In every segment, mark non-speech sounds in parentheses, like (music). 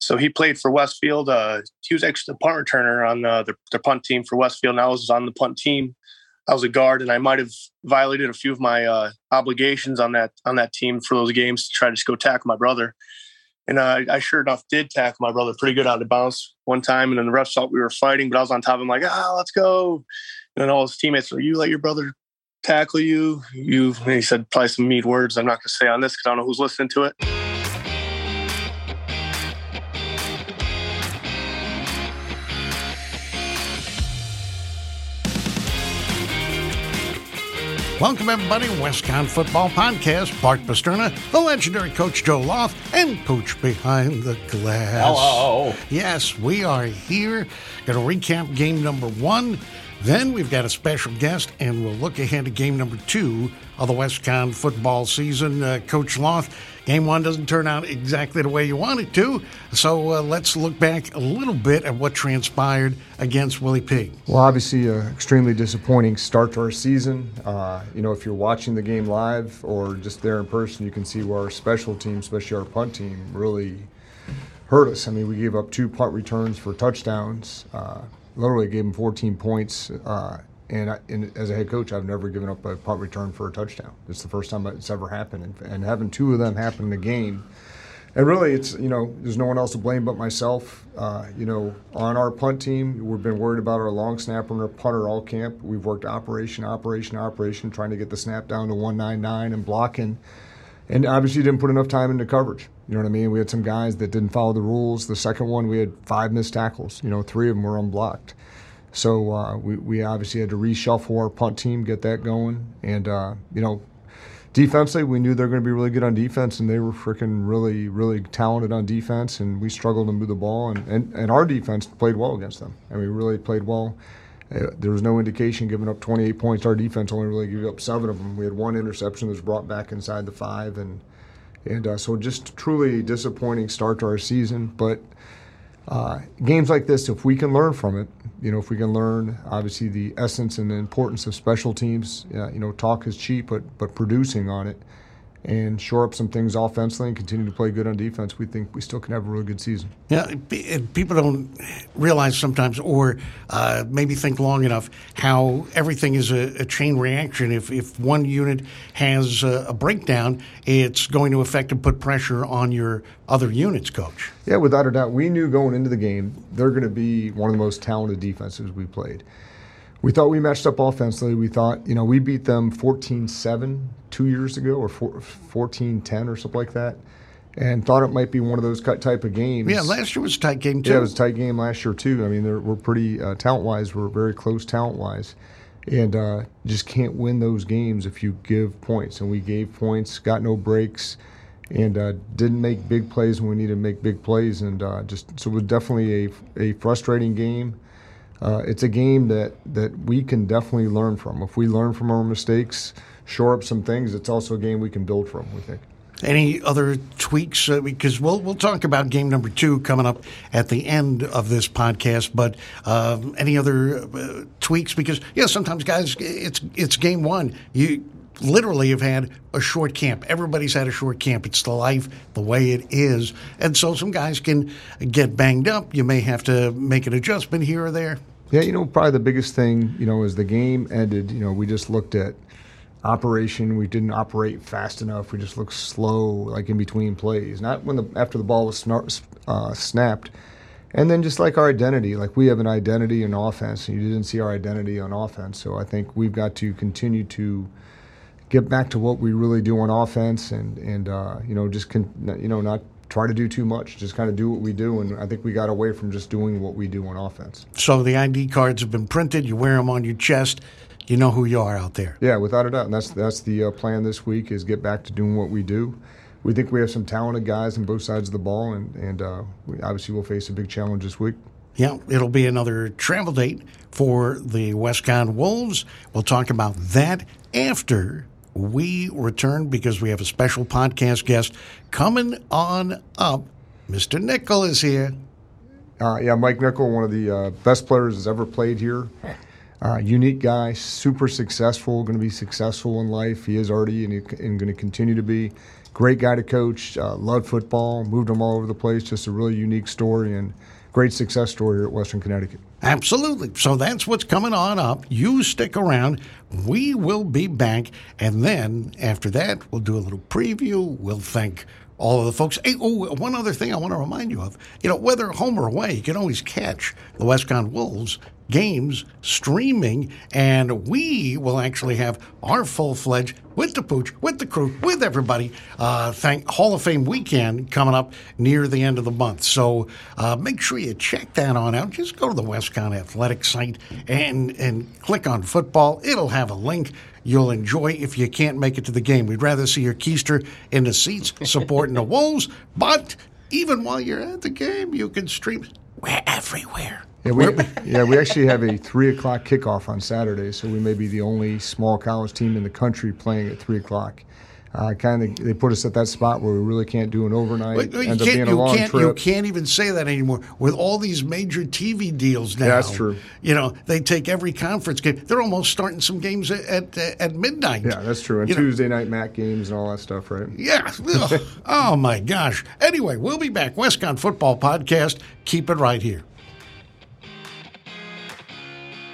So he played for Westfield. Uh, he was actually the punt returner on uh, the, their punt team for Westfield. And I was on the punt team. I was a guard, and I might have violated a few of my uh, obligations on that on that team for those games to try to just go tackle my brother. And uh, I sure enough did tackle my brother pretty good out of bounds one time. And then the refs thought we were fighting, but I was on top of him like, ah, let's go. And then all his teammates were, you let your brother tackle you. You, he said probably some mean words. I'm not going to say on this because I don't know who's listening to it. Welcome, everybody, WestConn Football Podcast. Bart Pasternak, the legendary Coach Joe Loth, and Pooch Behind the Glass. Hello. Yes, we are here. Going to recap game number one. Then we've got a special guest, and we'll look ahead to game number two of the WestConn football season. Uh, Coach Loth, game one doesn't turn out exactly the way you want it to, so uh, let's look back a little bit at what transpired against Willie Pig. Well, obviously, an extremely disappointing start to our season. Uh, you know, if you're watching the game live or just there in person, you can see where our special team, especially our punt team, really hurt us. I mean, we gave up two punt returns for touchdowns. Uh, literally gave them 14 points uh, and, I, and, as a head coach, I've never given up a punt return for a touchdown. It's the first time it's ever happened, and, and having two of them happen in a game. And really, it's you know, there's no one else to blame but myself. Uh, you know, on our punt team, we've been worried about our long snapper and our punter all camp. We've worked operation, operation, operation, trying to get the snap down to 199 and blocking. And obviously, didn't put enough time into coverage. You know what I mean? We had some guys that didn't follow the rules. The second one, we had five missed tackles. You know, three of them were unblocked. So uh, we, we obviously had to reshuffle our punt team, get that going. And, uh, you know, defensively, we knew they were going to be really good on defense, and they were freaking really, really talented on defense. And we struggled to move the ball, and, and, and our defense played well against them. And we really played well. Uh, there was no indication giving up 28 points. Our defense only really gave up seven of them. We had one interception that was brought back inside the five, and and uh, so just truly disappointing start to our season. But uh, games like this, if we can learn from it, you know, if we can learn obviously the essence and the importance of special teams, uh, you know, talk is cheap, but but producing on it and shore up some things offensively and continue to play good on defense, we think we still can have a really good season. Yeah, people don't realize sometimes, or uh, maybe think long enough, how everything is a, a chain reaction. If, if one unit has a, a, breakdown, it's going to affect and put pressure on your other units, coach. Yeah, without a doubt. We knew going into the game they're going to be one of the most talented defenses we played we thought we matched up offensively. We thought, you know, we beat them 14 7 two years ago or 14 10 or something like that. And thought it might be one of those type of games. Yeah, last year was a tight game, too. Yeah, it was a tight game last year, too. I mean, we're pretty uh, talent wise, we're very close talent wise. And uh, just can't win those games if you give points. And we gave points, got no breaks, and uh, didn't make big plays when we needed to make big plays. And uh, just so it was definitely a, a frustrating game uh, it's a game that, that we can definitely learn from. If we learn from our mistakes, shore up some things, it's also a game we can build from, we think. Any other tweaks? Uh, because we'll we'll talk about game number two coming up at the end of this podcast. But uh, any other uh, tweaks? Because yeah, sometimes guys, it's it's game one. You literally have had a short camp. Everybody's had a short camp. It's the life, the way it is, and so some guys can get banged up. You may have to make an adjustment here or there. Yeah, you know, probably the biggest thing, you know, as the game ended, you know, we just looked at operation. We didn't operate fast enough. We just looked slow, like in between plays. Not when the after the ball was uh, snapped. And then just like our identity, like we have an identity in offense, and you didn't see our identity on offense. So I think we've got to continue to get back to what we really do on offense, and and uh, you know just con- you know not try to do too much. Just kind of do what we do, and I think we got away from just doing what we do on offense. So the ID cards have been printed. You wear them on your chest. You know who you are out there. Yeah, without a doubt. And that's that's the uh, plan this week is get back to doing what we do. We think we have some talented guys on both sides of the ball, and and uh, we obviously will face a big challenge this week. Yeah, it'll be another travel date for the WestConn Wolves. We'll talk about that after we return because we have a special podcast guest coming on up. Mr. Nickel is here. Uh, yeah, Mike Nickel, one of the uh, best players that's ever played here. Uh, unique guy, super successful, going to be successful in life. He is already and, and going to continue to be. Great guy to coach, uh, loved football, moved him all over the place. Just a really unique story and great success story here at Western Connecticut. Absolutely. So that's what's coming on up. You stick around. We will be back. And then after that, we'll do a little preview. We'll thank all of the folks. Hey, oh, one other thing I want to remind you of. You know, whether home or away, you can always catch the WestConn Wolves games streaming, and we will actually have our full fledged with the pooch, with the crew, with everybody. Uh, thank Hall of Fame weekend coming up near the end of the month. So uh, make sure you check that on out. Just go to the WestConn Athletic site and and click on football. It'll have a link you'll enjoy if you can't make it to the game. We'd rather see your keister in the seats supporting the Wolves, but even while you're at the game, you can stream. We're everywhere. Yeah, we, yeah, we actually have a three o'clock kickoff on Saturday, so we may be the only small college team in the country playing at three o'clock. Uh, kind of, they put us at that spot where we really can't do an overnight. You, can't, you, can't, you, can't, even say that anymore with all these major TV deals now. Yeah, that's true. You know, they take every conference game. They're almost starting some games at at, at midnight. Yeah, that's true. And you Tuesday know. night MAC games and all that stuff, right? Yeah. (laughs) oh my gosh. Anyway, we'll be back. WestConn Football Podcast. Keep it right here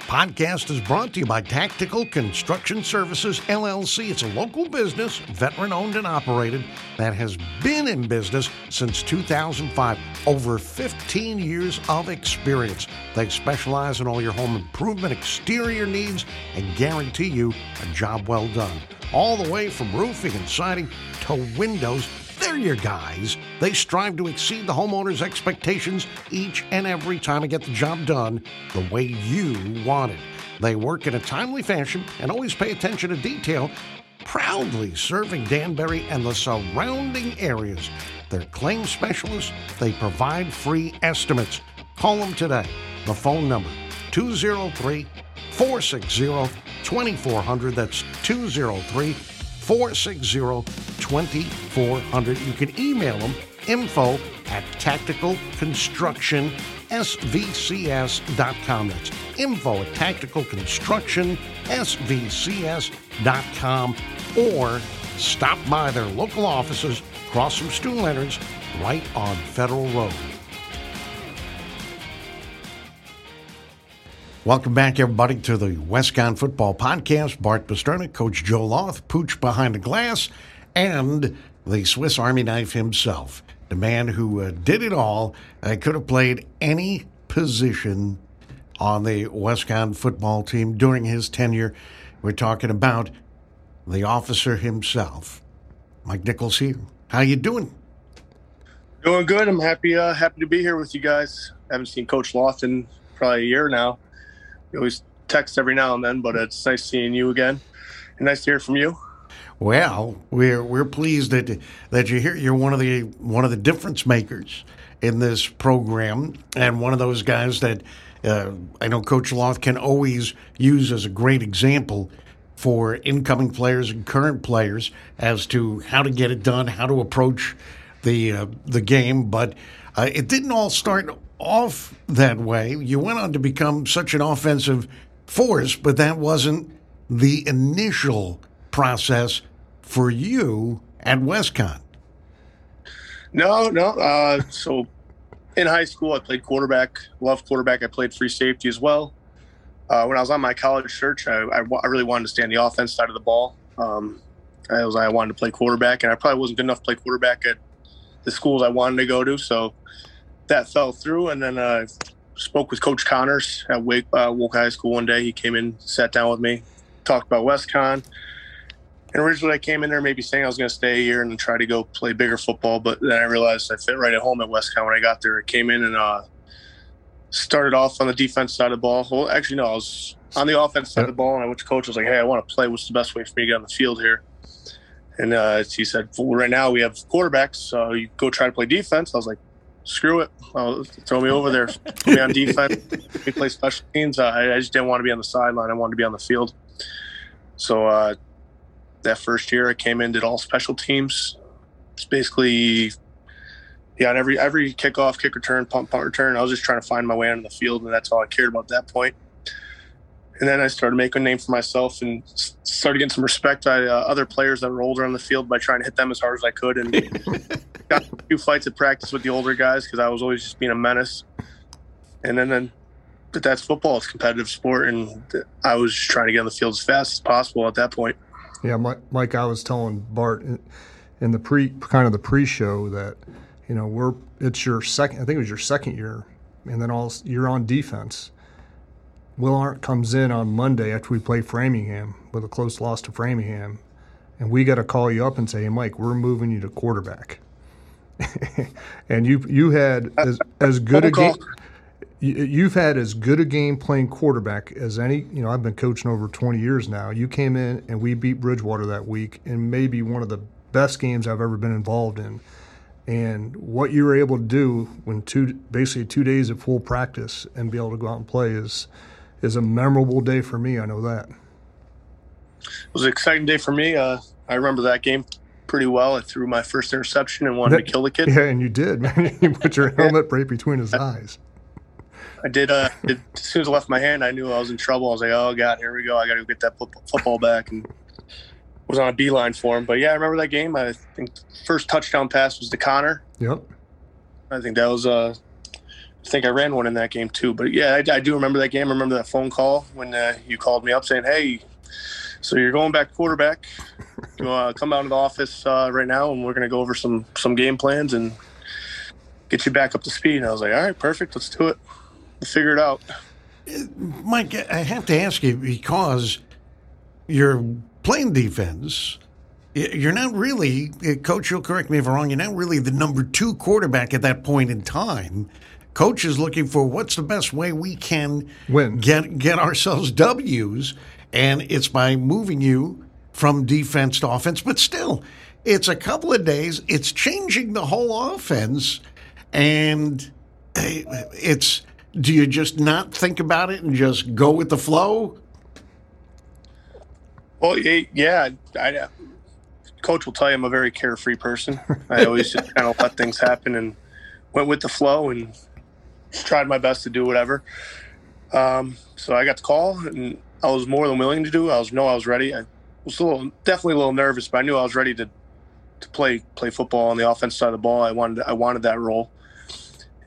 podcast is brought to you by Tactical Construction Services LLC. It's a local business, veteran owned and operated, that has been in business since 2005. Over 15 years of experience. They specialize in all your home improvement exterior needs and guarantee you a job well done. All the way from roofing and siding to windows they're your guys. They strive to exceed the homeowner's expectations each and every time and get the job done the way you want it. They work in a timely fashion and always pay attention to detail, proudly serving Danbury and the surrounding areas. They're claim specialists. They provide free estimates. Call them today. The phone number 203 460 2400. That's 203 460 2400. You can email them info at tacticalconstructionsvcs.com. That's info at tacticalconstructionsvcs.com or stop by their local offices across from Stu Leonard's right on Federal Road. Welcome back, everybody, to the WestConn Football Podcast. Bart Pasternak, Coach Joe Loth, Pooch behind the glass, and the Swiss Army knife himself, the man who uh, did it all. Uh, could have played any position on the WestConn football team during his tenure. We're talking about the officer himself, Mike Nickel's here. How you doing? Doing good. I'm happy uh, happy to be here with you guys. I haven't seen Coach Loth in probably a year now we always text every now and then, but it's nice seeing you again. And nice to hear from you. Well, we're we're pleased that that you're here. You're one of the one of the difference makers in this program, and one of those guys that uh, I know Coach Loth can always use as a great example for incoming players and current players as to how to get it done, how to approach the uh, the game. But uh, it didn't all start off that way. You went on to become such an offensive force, but that wasn't the initial process for you at WestConn. No, no. Uh, so in high school, I played quarterback, loved quarterback. I played free safety as well. Uh, when I was on my college search, I, really wanted to stay on the offense side of the ball. Um, I was I wanted to play quarterback, and I probably wasn't good enough to play quarterback at the schools I wanted to go to. So that fell through. And then I uh, spoke with Coach Connors at Wake, uh, Woke High School one day. He came in, sat down with me, talked about WestConn. And originally, I came in there maybe saying I was going to stay here and try to go play bigger football. But then I realized I fit right at home at WestConn when I got there. I came in and uh, started off on the defense side of the ball. Well, actually, no, I was on the offense side of the ball, and I went to coach. I was like, "Hey, I want to play. What's the best way for me to get on the field here?" And uh, he said, well, "Right now we have quarterbacks, so you go try to play defense." I was like, screw it. I'll throw me over there. Put me on (laughs) defense. we play special teams. I, I, just didn't want to be on the sideline. I wanted to be on the field. So uh, that first year, I came in, did all special teams. It's basically, yeah, on every every kickoff, kick return, punt, punt return. I was just trying to find my way on the field, and that's all I cared about at that point. and then I started making a name for myself and started getting some respect by uh, other players that were older on the field by trying to hit them as hard as I could. And (laughs) got a few fights at practice with the older guys because I was always just being a menace. And then, then but that's football. It's competitive sport, and I was just trying to get on the field as fast as possible at that point. Yeah, Mike, I was telling Bart in the pre kind of the pre-show that you know we're it's your second. I think it was your second year, and then all you're on defense Will Arndt comes in on Monday after we play Framingham with a close loss to Framingham, and we got to call you up and say, "Hey, Mike, we're moving you to quarterback." (laughs) and you you had as, as good a game. You've had as good a game playing quarterback as any. You know, I've been coaching over 20 years now. You came in and we beat Bridgewater that week, and maybe one of the best games I've ever been involved in. And what you were able to do when two basically two days of full practice and be able to go out and play is is a memorable day for me. I know that. It was an exciting day for me. Uh, I remember that game pretty well. I threw my first interception and wanted that, to kill the kid. Yeah, and you did, (laughs) man. you put your helmet right between his eyes. I did, uh, did. As soon as I left my hand, I knew I was in trouble. I was like, "Oh God, here we go! I got to get that football back." And was on a beeline for him. But yeah, I remember that game. I think first touchdown pass was to Connor. Yep. I think that was uh, I think I ran one in that game too. But yeah, I, I do remember that game. I remember that phone call when uh, you called me up saying, "Hey, so you're going back quarterback. You uh, come out of the office uh, right now, and we're going to go over some some game plans and get you back up to speed." And I was like, "All right, perfect. Let's do it. We'll figure it out." Mike, I have to ask you because you're playing defense. You're not really, coach. You'll correct me if I'm wrong. You're not really the number two quarterback at that point in time coach is looking for what's the best way we can win, get get ourselves W's, and it's by moving you from defense to offense. But still, it's a couple of days. It's changing the whole offense, and eh, it's. Do you just not think about it and just go with the flow? Well, yeah, I, coach will tell you I'm a very carefree person. I always just kind of let things happen and went with the flow and tried my best to do whatever. Um, so I got the call, and I was more than willing to do. I was no, I was ready. I was a little, definitely a little nervous, but I knew I was ready to to play play football on the offense side of the ball. I wanted I wanted that role,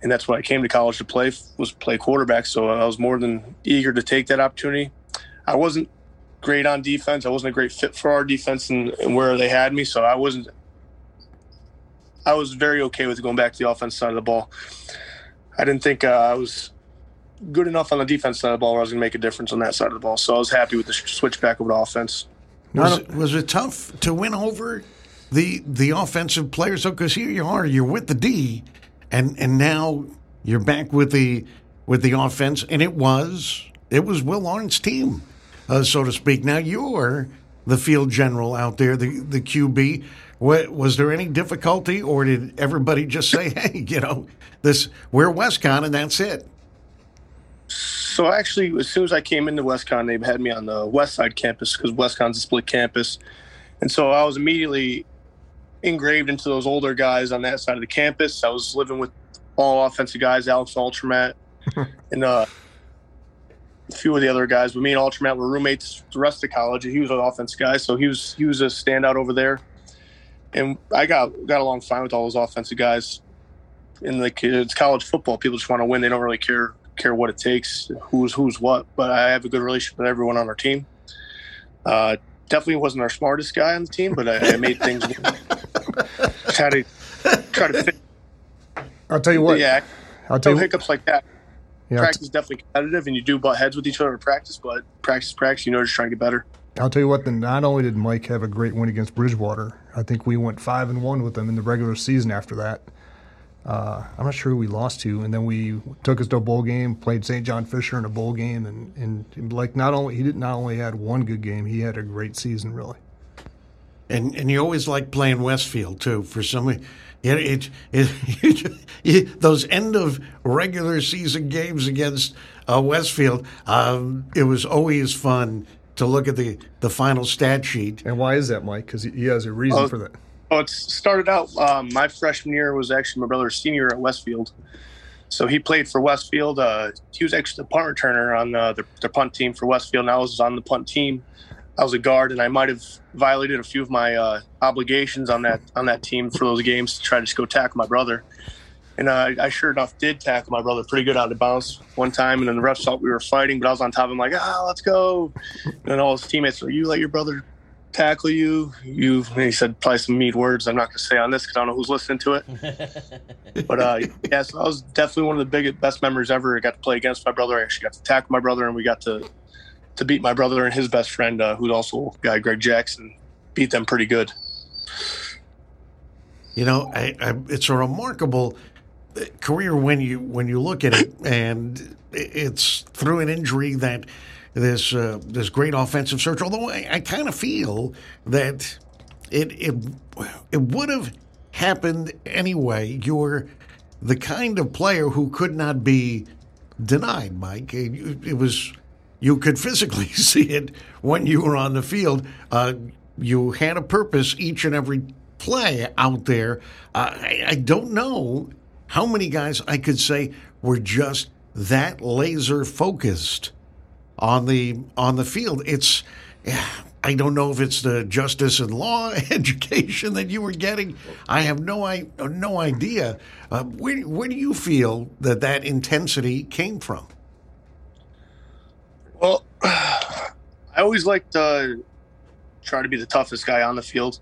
and that's what I came to college to play was play quarterback. So I was more than eager to take that opportunity. I wasn't great on defense. I wasn't a great fit for our defense and, and where they had me. So I wasn't. I was very okay with going back to the offense side of the ball. I didn't think uh, I was good enough on the defense side of the ball where I was going to make a difference on that side of the ball. So I was happy with the switch back over to offense. Was it, was it tough to win over the the offensive players? Because here you are, you're with the D, and and now you're back with the with the offense, and it was it was Will Arndt's team, uh, so to speak. Now you're the field general out there, the the QB. What, was there any difficulty, or did everybody just say, (laughs) "Hey, you know, this we're WestConn and that's it"? So actually, as soon as I came into WestConn, they had me on the West Side campus because WestConn's a split campus, and so I was immediately engraved into those older guys on that side of the campus. I was living with all offensive guys, Alex Ultramat, (laughs) and uh, a few of the other guys. But me and Ultramat were roommates the rest of college. He was an offense guy, so he was he was a standout over there and I got got along fine with all those offensive guys. In the it's college football, people just want to win. They don't really care care what it takes, who's who's what. But I have a good relationship with everyone on our team. Uh, definitely wasn't our smartest guy on the team, but I, I made things try (laughs) to try to fit. I'll tell you what. Yeah, I'll tell no you hiccups like that. Yeah, practice is definitely competitive, and you do butt heads with each other in practice. But practice, practice, you know, just trying to get better. I'll tell you what. Then not only did Mike have a great win against Bridgewater, I think we went five and one with them in the regular season. After that, uh, I'm not sure who we lost to, and then we took us to a bowl game, played St. John Fisher in a bowl game, and and like not only he did not not only had one good game, he had a great season really. And and you always like playing Westfield too. For some, it, it, it, (laughs) it those end of regular season games against uh, Westfield, um, it was always fun to look at the, the final stat sheet. And why is that, Mike? Because he has a reason for that. Oh, it started out. Um, my freshman year was actually my brother's senior at Westfield, So he played for Westfield. Uh, he was actually the punt returner on uh, the, their punt team for Westfield, and I was on the punt team. I was a guard, and I might have violated a few of my uh, obligations on that on that team for those games to try to just go tackle my brother. And uh, I sure enough did tackle my brother pretty good out of bounds one time, and then the refs thought we were fighting, but I was on top of him like, ah, let's go. And all his teammates were, you let your brother tackle you. You, he said probably some mean words. I'm not going to say on this because I don't know who's listening to it. (laughs) but uh, yeah, so that was definitely one of the biggest, best memories ever. I got to play against my brother. I actually got to tackle my brother, and we got to to beat my brother and his best friend, uh, who's also a guy Greg Jackson, beat them pretty good. You know, I, I, it's a remarkable uh, career when you when you look at it, and it's through an injury that this uh, this great offensive search. Although I, I kind of feel that it it it would have happened anyway. You're the kind of player who could not be denied, Mike. It, it was you could physically (laughs) see it when you were on the field. Uh, you had a purpose each and every play out there. Uh, I, I don't know how many guys I could say were just that laser focused on the on the field. It's I don't know if it's the justice and law (laughs) education that you were getting. I have no I no idea. Uh, where where do you feel that that intensity came from? Well, (sighs) I always liked to try to be the toughest guy on the field,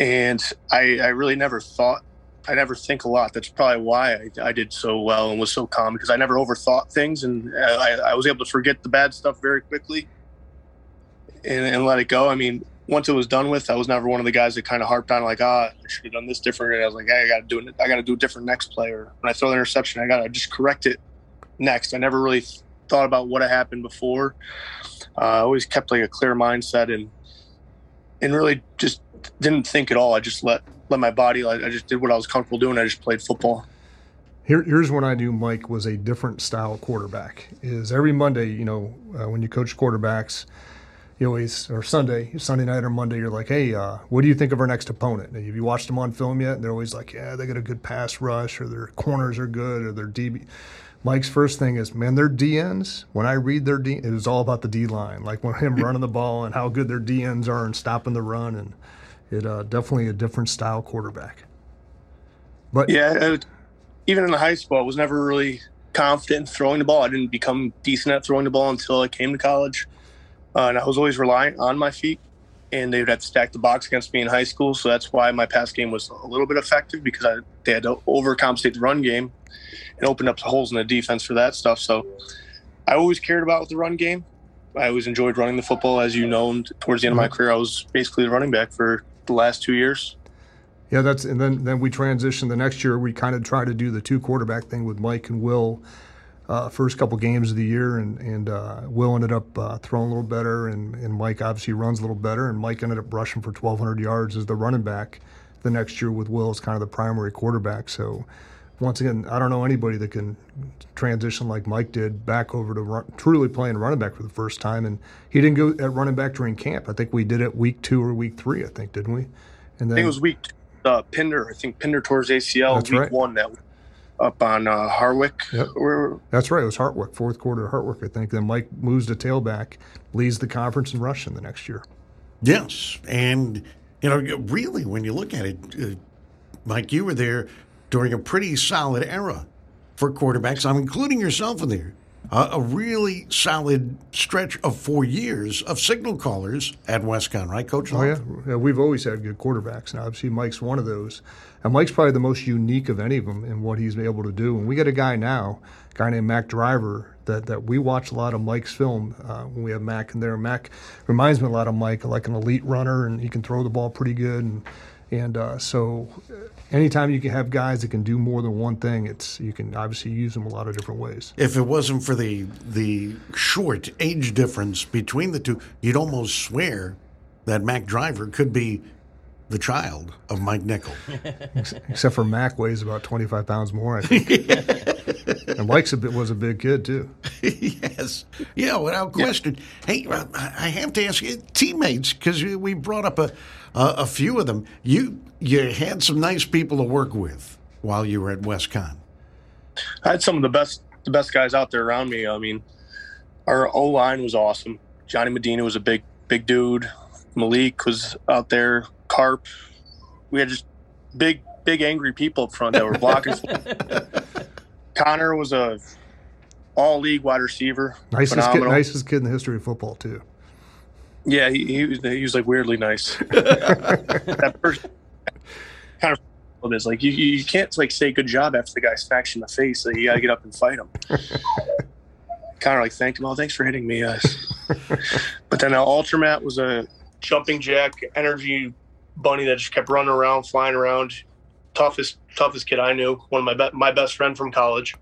and I I really never thought I never think a lot. That's probably why I, I, did so well and was so calm because I never overthought things and I, I was able to forget the bad stuff very quickly and, and, let it go. I mean, once it was done with, I was never one of the guys that kind of harped on like, ah, I should have done this different. And I was like, hey, I got to do it. I got to do it different next play. Or when I throw the interception, I got to just correct it next. I never really thought about what had happened before. Uh, I always kept like a clear mindset and and really just didn't think at all. I just let let my body. I, I just did what I was comfortable doing. I just played football. Here, here's what I knew Mike was a different style quarterback. Is every Monday, you know, uh, when you coach quarterbacks, you always or Sunday, Sunday night or Monday, you're like, hey, uh, what do you think of our next opponent? have you watched them on film yet? And they're always like, yeah, they got a good pass rush, or their corners are good, or their DB. Mike's first thing is, man, their DNs. When I read their D, it was all about the D line, like when him (laughs) running the ball and how good their DNs are and stopping the run and it uh, definitely a different style quarterback. But yeah, even in the high school, I was never really confident in throwing the ball. I didn't become decent at throwing the ball until I came to college, uh, and I was always relying on my feet. And they would have to stack the box against me in high school, so that's why my pass game was a little bit effective because I, they had to overcompensate the run game and open up the holes in the defense for that stuff. So I always cared about the run game. I always enjoyed running the football, as you know. And towards the end of my mm-hmm. career, I was basically the running back for the last two years. Yeah, that's and then then we transitioned the next year. We kind of try to do the two quarterback thing with Mike and Will. Uh, first couple games of the year, and and uh, Will ended up uh, throwing a little better, and, and Mike obviously runs a little better, and Mike ended up rushing for 1,200 yards as the running back the next year with Will as kind of the primary quarterback. So once again, I don't know anybody that can transition like Mike did back over to run, truly playing running back for the first time. And he didn't go at running back during camp. I think we did it week two or week three. I think didn't we? And then, I think it was week uh, Pinder. I think Pinder towards ACL week right. one that up on uh, Hartwick. Yep. That's right. It was Hartwick, fourth quarter Hartwick, I think. Then Mike moves to tailback, leads the conference in rushing the next year. Yes, and you know, really, when you look at it, uh, Mike, you were there during a pretty solid era for quarterbacks. I'm including yourself in there. Uh, a really solid stretch of four years of signal callers at WestConn, right, Coach? Oh, yeah. yeah. We've always had good quarterbacks, and obviously Mike's one of those. And Mike's probably the most unique of any of them in what he's able to do. And we got a guy now, a guy named Mac Driver, that, that we watch a lot of Mike's film uh, when we have Mac in there. Mac reminds me a lot of Mike, like an elite runner, and he can throw the ball pretty good. And and uh, so, uh, anytime you can have guys that can do more than one thing, it's you can obviously use them a lot of different ways. If it wasn't for the the short age difference between the two, you'd almost swear that Mac Driver could be the child of Mike Nickel. Except for Mac weighs about 25 pounds more, I think. (laughs) and Mike's a bit, was a big kid, too. (laughs) yes. Yeah, without question. Yeah. Hey, uh, I have to ask you, teammates, because we brought up a, a, a, few of them. You, you had some nice people to work with while you were at WestConn. I had some of the best the best guys out there around me. I mean, our O line was awesome. Johnny Medina was a big big dude. Malik was out there. Carp. We had just big big angry people up front that were blocking. (laughs) Connor was a all league wide receiver. Nicest kid, nicest kid in the history of football too. Yeah, he, he was he was like weirdly nice. (laughs) that person kind of is like you, you can't like say good job after the guy smacks you in the face. Like, you got to get up and fight him. kind of like thanked him. Oh, thanks for hitting me, guys. (laughs) but then uh, Ultramat was a jumping jack energy bunny that just kept running around, flying around. Toughest toughest kid I knew. One of my be- my best friend from college.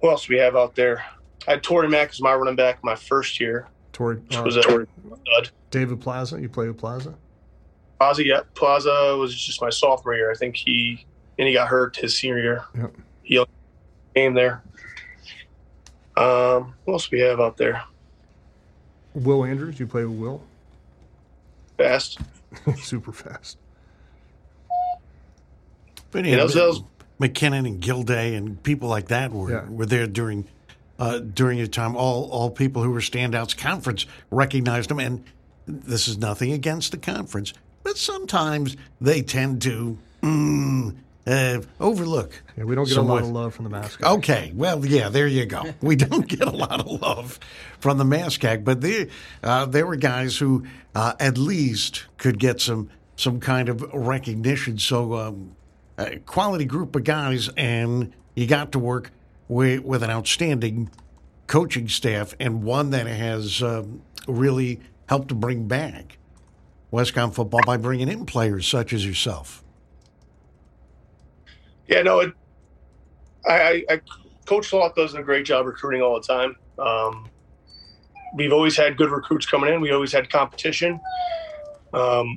Who else do we have out there? I had Tory Mack as my running back my first year. Tory uh, was a stud. David Plaza. You play with Plaza? Plaza, yeah. Plaza was just my sophomore year. I think he and he got hurt his senior year. Yep. He came there. Um, what else do we have out there? Will Andrews. You play with Will? Fast. (laughs) Super fast. But yeah, McKinnon and Gilday and people like that were, yeah. were there during uh, during your time. All all people who were standouts. Conference recognized them, and this is nothing against the conference, but sometimes they tend to mm, uh, overlook. Yeah, we don't get a lot of love from the MASCAC. Okay, well, yeah, there you go. (laughs) We don't get a lot of love from the MASCAC, but there, uh, there were guys who uh, at least could get some some kind of recognition. So, um, quality group of guys, and you got to work with, with an outstanding coaching staff and one that has um, really helped to bring back WestConn football by bringing in players such as yourself. Yeah, no, it, I, I, Coach Loth does a great job recruiting all the time. Um, we've always had good recruits coming in. We always had competition. Um,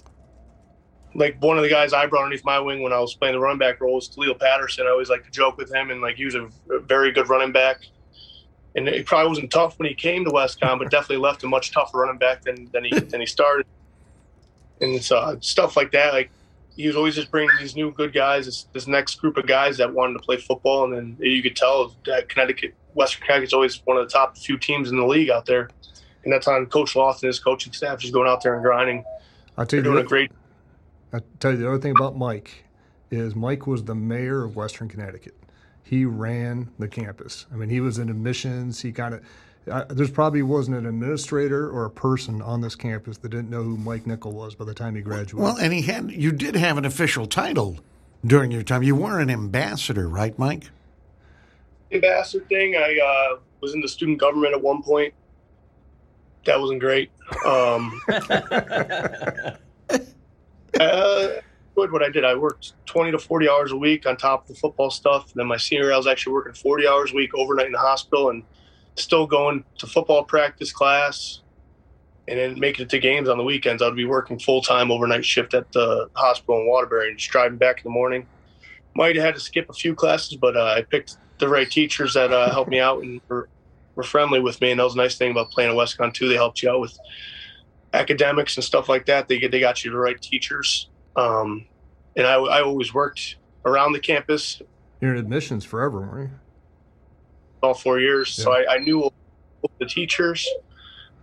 like one of the guys I brought underneath my wing when I was playing the running back role was Leo Patterson. I always like to joke with him, and like he was a, very good running back. And it probably wasn't tough when he came to WestConn, but definitely left a much tougher running back than, than he than he started. And it's uh, stuff like that. Like he was always just bringing these new good guys, this, this, next group of guys that wanted to play football, and then you could tell that Connecticut, Western Connecticut is always one of the top few teams in the league out there. And that's on Coach Loth and his coaching staff just going out there and grinding. I tell you, doing a great I tell you the other thing about Mike is Mike was the mayor of Western Connecticut. He ran the campus. I mean, he was in admissions. He kind of uh, there's probably wasn't an administrator or a person on this campus that didn't know who Mike Nickel was by the time he graduated. Well, and he had you did have an official title during your time. You were an ambassador, right, Mike? Ambassador thing. I uh, was in the student government at one point. That wasn't great. Um, (laughs) uh, what I did. I worked 20 to 40 hours a week on top of the football stuff. And then my senior year, I was actually working 40 hours a week overnight in the hospital and still going to football practice class and then making it to games on the weekends. I'd be working full time overnight shift at the hospital in Waterbury and just driving back in the morning. Might have had to skip a few classes, but uh, I picked the right teachers that uh, helped me out and were, were friendly with me. And that was a nice thing about playing at WestConn too. They helped you out with academics and stuff like that. They get they got you the right teachers. Um, and I, I always worked around the campus. You're in admissions forever, weren't you? All four years, yeah. so I, I, knew the teachers.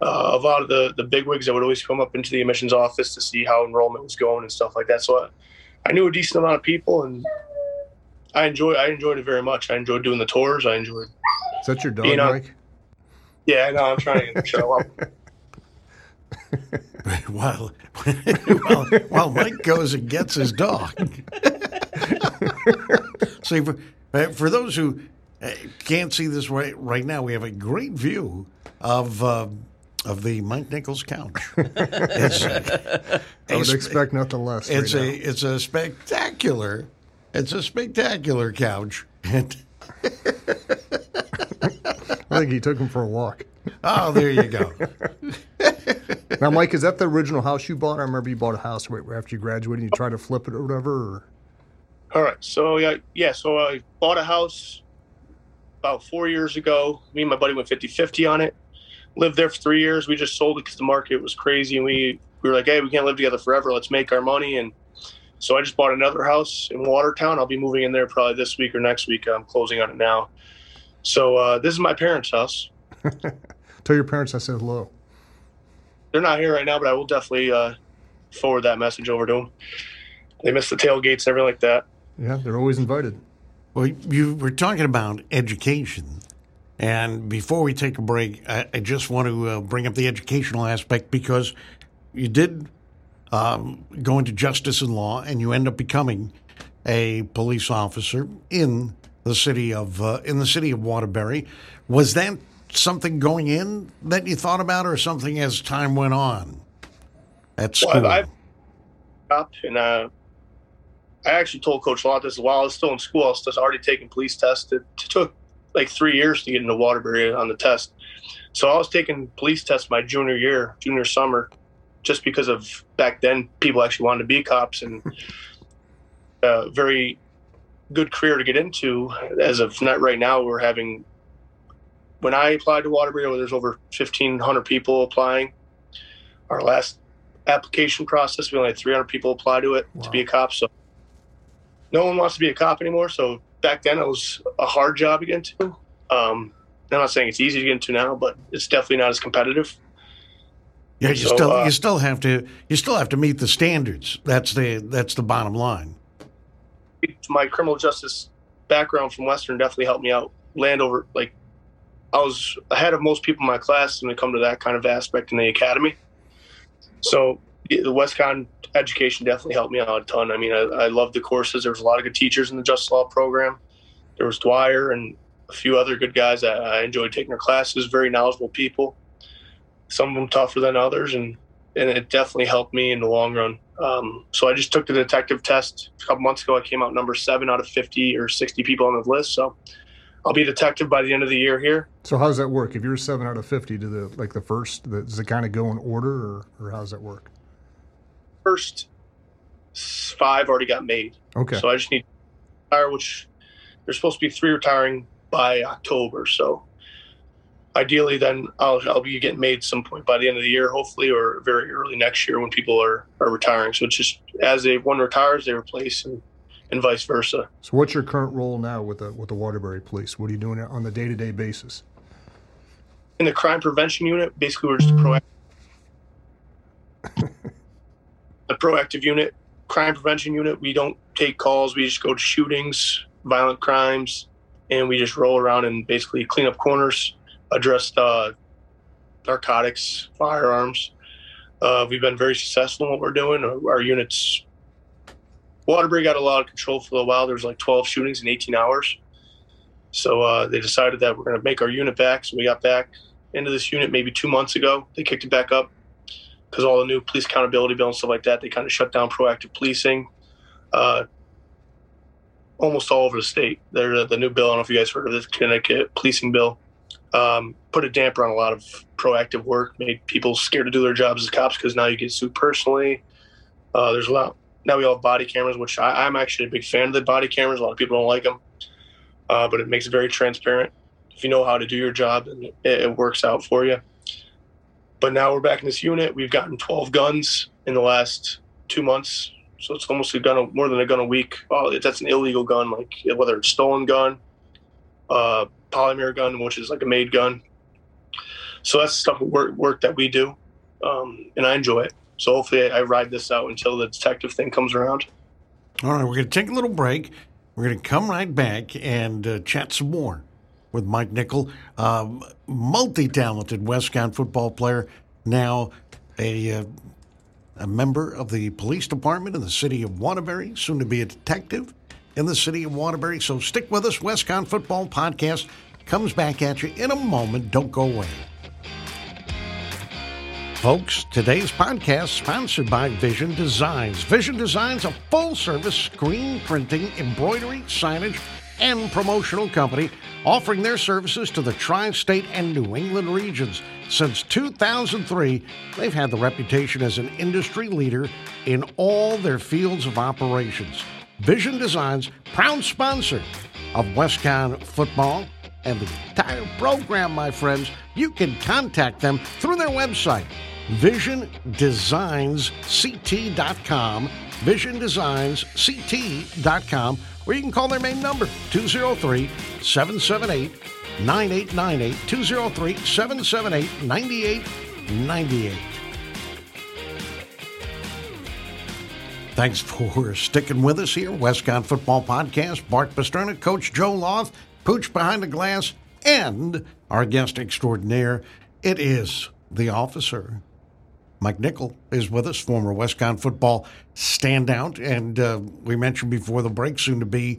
Uh, a lot of the the big wigs that would always come up into the admissions office to see how enrollment was going and stuff like that. So I, I knew a decent amount of people, and I enjoy I enjoyed it very much. I enjoyed doing the tours. I enjoyed. Is that your dog, Mike? Yeah, no, I'm trying to show up. (laughs) while, while, while Mike goes and gets his dog. (laughs) See, for, for those who uh, can't see this right, right now, we have a great view of uh, of the Mike Nickel's couch. (laughs) It's, I would expect nothing less. It's right a now. it's a spectacular it's a spectacular couch. (laughs) I think he took him for a walk. Oh, there you go. Now, Mike, is that the original house you bought? I remember you bought a house right after you graduated. and You tried to flip it or whatever. Or? All right. So yeah, yeah. So I bought a house about four years ago. Me and my buddy went 50-50 on it. Lived there for three years. We just sold it because the market was crazy, and we we were like, hey, we can't live together forever. Let's make our money. And So I just bought another house in Watertown. I'll be moving in there probably this week or next week. I'm closing on it now. So uh, this is my parents' house. (laughs) Tell your parents I said hello. They're not here right now, but I will definitely uh, forward that message over to them. They miss the tailgates and everything like that. Yeah, they're always invited. Well, you were talking about education. And before we take a break, I, I just want to uh, bring up the educational aspect because you did um, go into justice and law and you end up becoming a police officer in the city of uh, in the city of Waterbury. Was that something going in that you thought about, or something as time went on at school? Well, I've, up and uh, I actually told Coach Loth this while I was still in school. I was already taking police tests. It took like three years to get into Waterbury on the test. So I was taking police tests my junior year, junior summer, just because of back then people actually wanted to be cops and a (laughs) very good career to get into. As of not right now, we're having when I applied to Waterbury, there's over 1,500 people applying. Our last application process, we only had 300 people apply to it wow. to be a cop. So no one wants to be a cop anymore. So back then it was a hard job to get into. Um, I'm not saying it's easy to get into now, but it's definitely not as competitive. Yeah, you so, still uh, you still have to you still have to meet the standards. That's the that's the bottom line. My criminal justice background from Western definitely helped me out. Land over like I was ahead of most people in my class when it come to that kind of aspect in the academy. So the WestConn education definitely helped me out a ton. I mean, I, I loved the courses. There was a lot of good teachers in the Justice Law program. There was Dwyer and a few other good guys. I, I enjoyed taking their classes. Very knowledgeable people. Some of them tougher than others, and and it definitely helped me in the long run. Um, so I just took the detective test a couple months ago. I came out number seven out of fifty or sixty people on the list. So I'll be detective by the end of the year here. So how does that work? If you're seven out of fifty, do the like the first does it kind of go in order, or or how does that work? First five already got made. Okay. So I just need to retire, which there's supposed to be three retiring by October. So ideally, then I'll I'll be getting made some point by the end of the year, hopefully, or very early next year when people are are retiring. So it's just as they one retires, they replace and and vice versa. So, what's your current role now with the with the Waterbury Police? What are you doing on the day to day basis? In the crime prevention unit, basically, we're just a proactive, (laughs) a proactive unit, crime prevention unit. We don't take calls. We just go to shootings, violent crimes, and we just roll around and basically clean up corners, address uh, narcotics, firearms. Uh, we've been very successful in what we're doing. Our units Waterbury got a lot of control for a while. There was like 12 shootings in 18 hours. So uh, they decided that we're going to make our unit back. So we got back into this unit maybe two months ago. They kicked it back up because all the new police accountability bill and stuff like that, they kind of shut down proactive policing uh, almost all over the state. They're, the new bill, I don't know if you guys heard of this Connecticut policing bill, um, put a damper on a lot of proactive work, made people scared to do their jobs as cops because now you get sued personally. Uh, there's a lot now we all have body cameras, which I, am actually a big fan of the body cameras. A lot of people don't like them, uh, but it makes it very transparent. If you know how to do your job, it, it works out for you. But now we're back in this unit. We've gotten 12 guns in the last two months, so it's almost a gun, more than a gun a week. Well, that's an illegal gun, like whether it's stolen gun, uh, polymer gun, which is like a made gun. So that's stuff of work, work that we do, um, and I enjoy it. So hopefully I ride this out until the detective thing comes around. All right, we're going to take a little break. We're going to come right back and uh, chat some more with Mike Nickel, um, multi-talented WestConn football player, now a uh, a member of the police department in the city of Waterbury, soon to be a detective in the city of Waterbury. So stick with us. WestConn Football Podcast comes back at you in a moment. Don't go away. Folks, today's podcast sponsored by Vision Designs. Vision Designs, a full service screen printing, embroidery, signage, and promotional company offering their services to the tri state and New England regions. Since 2003, they've had the reputation as an industry leader in all their fields of operations. Vision Designs, proud sponsor of WestConn football and the entire program, my friends. You can contact them through their website, visiondesignsct.com. visiondesignsct.com, or you can call their main number, 203 778 9898. 203 778 9898. Thanks for sticking with us here. WestConn Football Podcast. Bart Pasternak, Coach Joe Loth, Pooch behind the glass, and our guest extraordinaire. It is the officer. Mike Nickel is with us, former WestConn football standout, and uh, we mentioned before the break, soon to be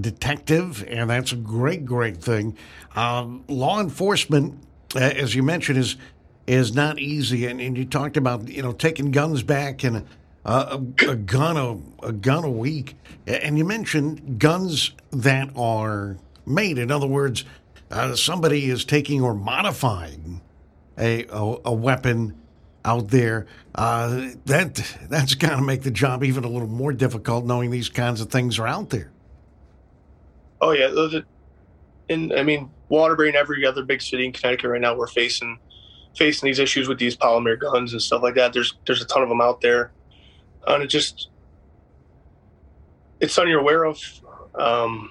detective, and that's a great, great thing. Um, law enforcement, as you mentioned, is is not easy, and, and you talked about you know taking guns back and a, a, gun a, a gun a week, and you mentioned guns that are made. In other words, uh, somebody is taking or modifying a a, a weapon out there. Uh, that that's got to make the job even a little more difficult, knowing these kinds of things are out there. Oh yeah, those are, and I mean Waterbury and every other big city in Connecticut right now, we're facing facing these issues with these polymer guns and stuff like that. There's there's a ton of them out there, and it just it's something you're aware of. Um,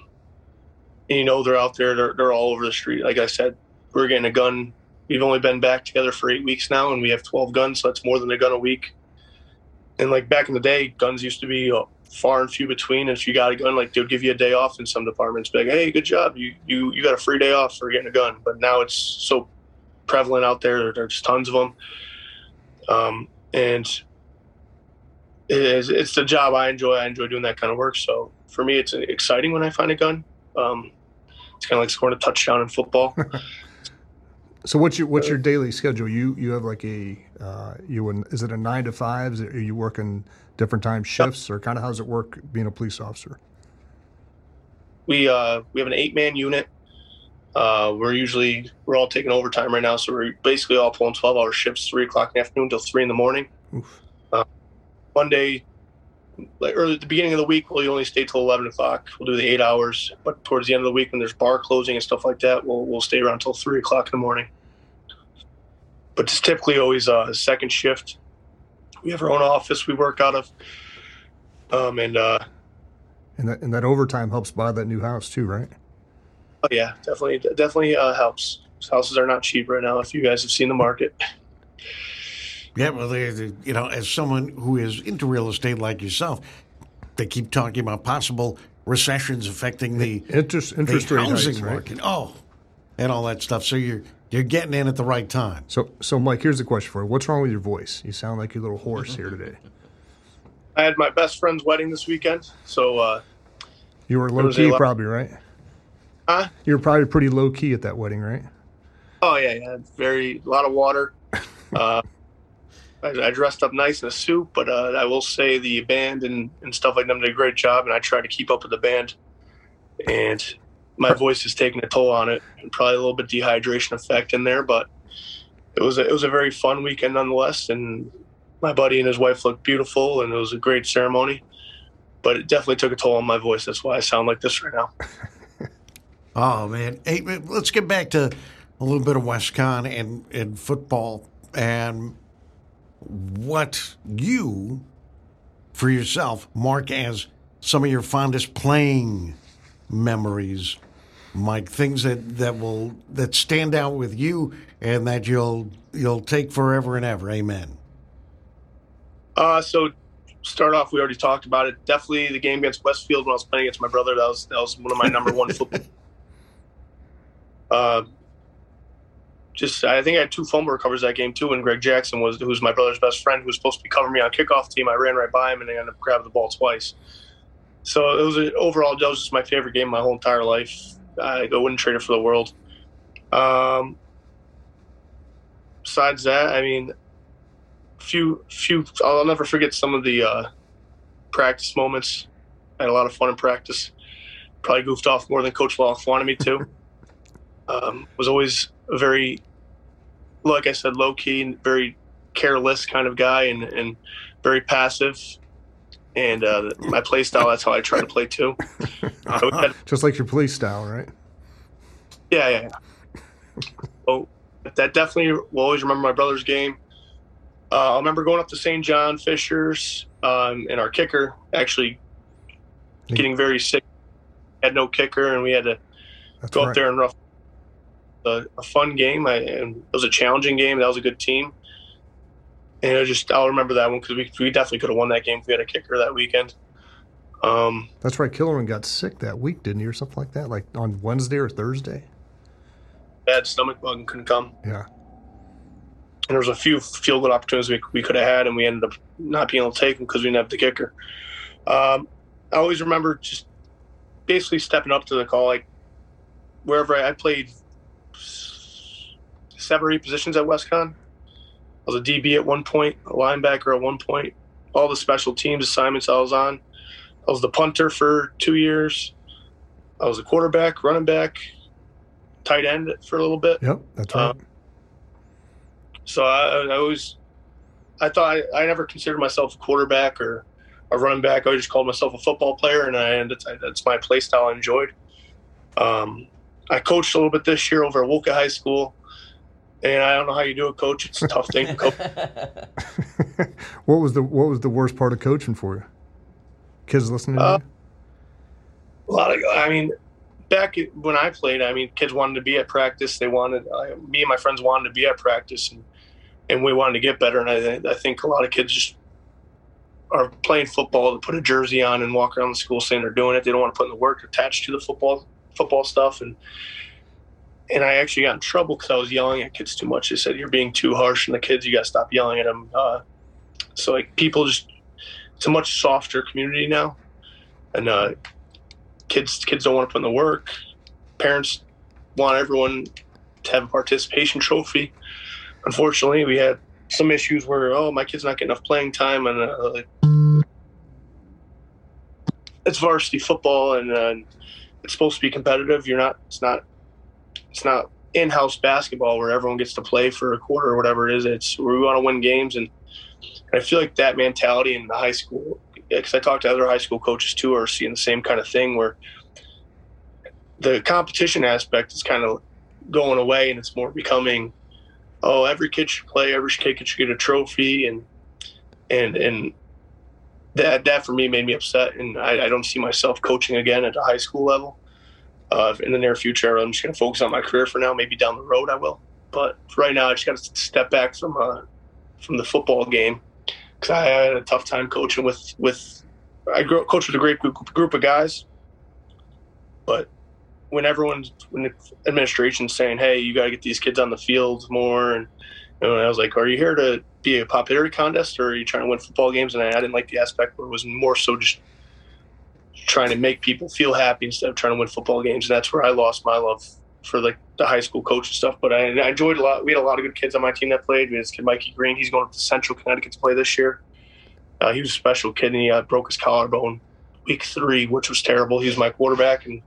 and you know they're out there. They're they're all over the street. Like I said, we're getting a gun. We've only been back together for eight weeks now, and we have 12 guns, so that's more than a gun a week. And like back in the day, guns used to be uh, far and few between. And if you got a gun, like they'd give you a day off in some departments, be like, "Hey, good job, you you you got a free day off for getting a gun." But now it's so prevalent out there. There's tons of them, um, and it is it's the job I enjoy. I enjoy doing that kind of work. So for me, it's exciting when I find a gun. Um, it's kind of like scoring a touchdown in football. (laughs) so what's your what's your daily schedule? You you have like a uh, you is it a nine to five? Are you working different time shifts, or kind of how does it work being a police officer? We uh, we have an eight man unit. Uh, we're usually we're all taking overtime right now, so we're basically all pulling twelve hour shifts, three o'clock in the afternoon till three in the morning. Uh, Monday like early at the beginning of the week, we'll only stay till eleven o'clock. We'll do the eight hours, but towards the end of the week, when there's bar closing and stuff like that, we'll we'll stay around till three o'clock in the morning. But it's typically always a second shift. We have our own office we work out of, um, and uh, and that and that overtime helps buy that new house too, right? Oh yeah, definitely, definitely uh, helps. Houses are not cheap right now. If you guys have seen the market. Yeah, well, they, they, you know, as someone who is into real estate like yourself, they keep talking about possible recessions affecting the interest interest the rate housing hikes, market. Right? Oh, and all that stuff. So you're you're getting in at the right time. So, so Mike, here's the question for you: What's wrong with your voice? You sound like you're little hoarse here today. (laughs) I had my best friend's wedding this weekend, so uh, you were low key, probably right. Huh? You were probably pretty low key at that wedding, right? Oh yeah, yeah. Very a lot of water. (laughs) Uh, I, I, dressed up nice in a suit, but uh, I will say the band and, and stuff like them did a great job, and I tried to keep up with the band. And my voice is taking a toll on it, and probably a little bit dehydration effect in there, but it was a, it was a very fun weekend nonetheless. And my buddy and his wife looked beautiful, and it was a great ceremony. But it definitely took a toll on my voice. That's why I sound like this right now. (laughs) oh man, hey, let's get back to a little bit of WestConn and and football and what you, for yourself, mark as some of your fondest playing memories, Mike. Things that, that will that stand out with you and that you'll you'll take forever and ever. Amen. Uh, so start off, we already talked about it. Definitely the game against Westfield when I was playing against my brother. That was that was one of my number one (laughs) football. Uh, just I think I had two fumble recovers that game too. And Greg Jackson was who's my brother's best friend, who was supposed to be covering me on kickoff team. I ran right by him and I ended up grabbing the ball twice. So it was a, overall that was just my favorite game my whole entire life. I, I wouldn't trade it for the world. Um, besides that, I mean, few few I'll never forget some of the uh, practice moments. I had a lot of fun in practice. Probably goofed off more than Coach Loth wanted me to. (laughs) Um, was always a very like I said, low key and very careless kind of guy, and and very passive. And uh, my play style, that's how I try to play too. (laughs) Uh, Just like your play style, right? Yeah, yeah. yeah. oh, that definitely will always remember my brother's game. Uh, I remember going up to St. John Fishers um, and our kicker actually getting very sick. Had no kicker, and we had to That's go right. up there and rough a, a fun game. I, and it was a challenging game. That was a good team. And I just I'll remember that one because we, we definitely could have won that game if we had a kicker that weekend. Um, That's right. Killerman got sick that week, didn't he, or something like that? Like on Wednesday or Thursday? bad stomach bug and couldn't come. Yeah. And there was a few field goal opportunities we, we could have had, and we ended up not being able to take them because we didn't have the kicker. Um, I always remember just basically stepping up to the call. Like wherever I, I played seven or eight positions at WestConn. I was a DB at one point, a linebacker at one point. All the special teams assignments I was on. I was the punter for two years. I was a quarterback, running back, tight end for a little bit. Yep. That's right. Um, So I, I always, I thought I, I never considered myself a quarterback or a running back. I just called myself a football player, and I and that's, that's my play style I enjoyed. Um, I coached a little bit this year over at Wolcott High School, and I don't know how you do it, coach. It's a tough thing. to coach. (laughs) what was the What was the worst part of coaching for you? Kids listening to Uh, you? a lot of, I mean, back when I played, I mean, kids wanted to be at practice. They wanted, I, me and my friends wanted to be at practice, and and we wanted to get better. And I, I think a lot of kids just are playing football to put a jersey on and walk around the school saying they're doing it. They don't want to put in the work attached to the football football stuff. And and I actually got in trouble because I was yelling at kids too much. They said you're being too harsh on the kids. You got to stop yelling at them. Uh, so like people just, it's a much softer community now, and uh, kids kids don't want to put in the work. Parents want everyone to have a participation trophy. Unfortunately, we had some issues where oh my kid's not getting enough playing time, and uh, like, it's varsity football, and uh, it's supposed to be competitive. You're not. It's not. It's not in-house basketball where everyone gets to play for a quarter or whatever it is. It's where we want to win games, and I feel like that mentality in the high school. Because I talked to other high school coaches too, are seeing the same kind of thing where the competition aspect is kind of going away, and it's more becoming, oh, every kid should play, every kid should get a trophy, and and and that that for me made me upset, and I, I don't see myself coaching again at a high school level uh, in the near future. I'm just going to focus on my career for now. Maybe down the road I will, but right now I just got to step back from uh, from the football game because I had a tough time coaching with with I grew coached with a great group, group of guys, but when everyone's when the administration's saying, "Hey, you got to get these kids on the field more," and I was like, "Are you here to be a popularity contest, or are you trying to win football games?" And I, I didn't like the aspect where it was more so just trying to make people feel happy instead of trying to win football games. And that's where I lost my love for like the high school coach and stuff. But I, I enjoyed a lot. We had a lot of good kids on my team that played. We had this kid Mikey Green. He's going up to Central Connecticut to play this year. Uh, he was a special kid, and he uh, broke his collarbone week three, which was terrible. He was my quarterback, and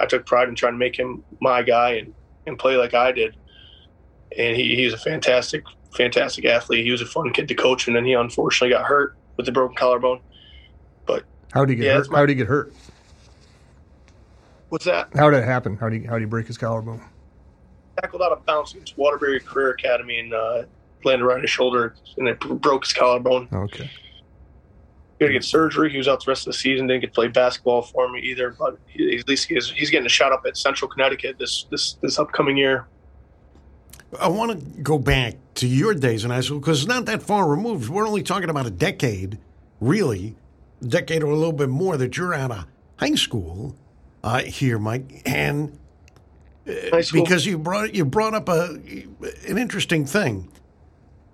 I took pride in trying to make him my guy and, and play like I did. And he, he's a fantastic, fantastic athlete. He was a fun kid to coach, and then he unfortunately got hurt with the broken collarbone. How did he get yeah, hurt? my- How did he get hurt? What's that? How did it happen? How did he, how did he break his collarbone? tackled out of bounds against Waterbury Career Academy and uh, landed right on his shoulder, and it broke his collarbone. Okay. He had to get surgery. He was out the rest of the season. Didn't get to play basketball for me either. But he, at least he's, he's getting a shot up at Central Connecticut this this this upcoming year. I want to go back to your days in high school because it's not that far removed. We're only talking about a decade, really, a decade or a little bit more that you're out of high school uh, here, Mike. And High because you brought you brought up a an interesting thing,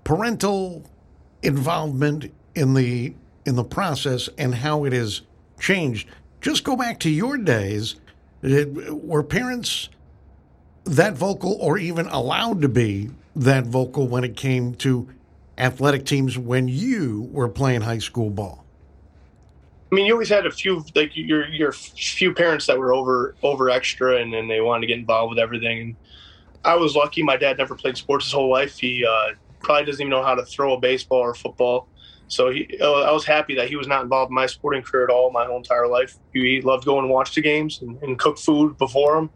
parental involvement in the in the process and how it has changed. Just go back to your days. It- Were parents that vocal or even allowed to be that vocal when it came to athletic teams when you were playing high school ball? I mean, you always had a few like your your few parents that were over over extra, and then they wanted to get involved with everything. And I was lucky; my dad never played sports his whole life. He uh, probably doesn't even know how to throw a baseball or football. So he, uh, I was happy that he was not involved in my sporting career at all my whole entire life. He loved going and watch the games and, and cook food before him.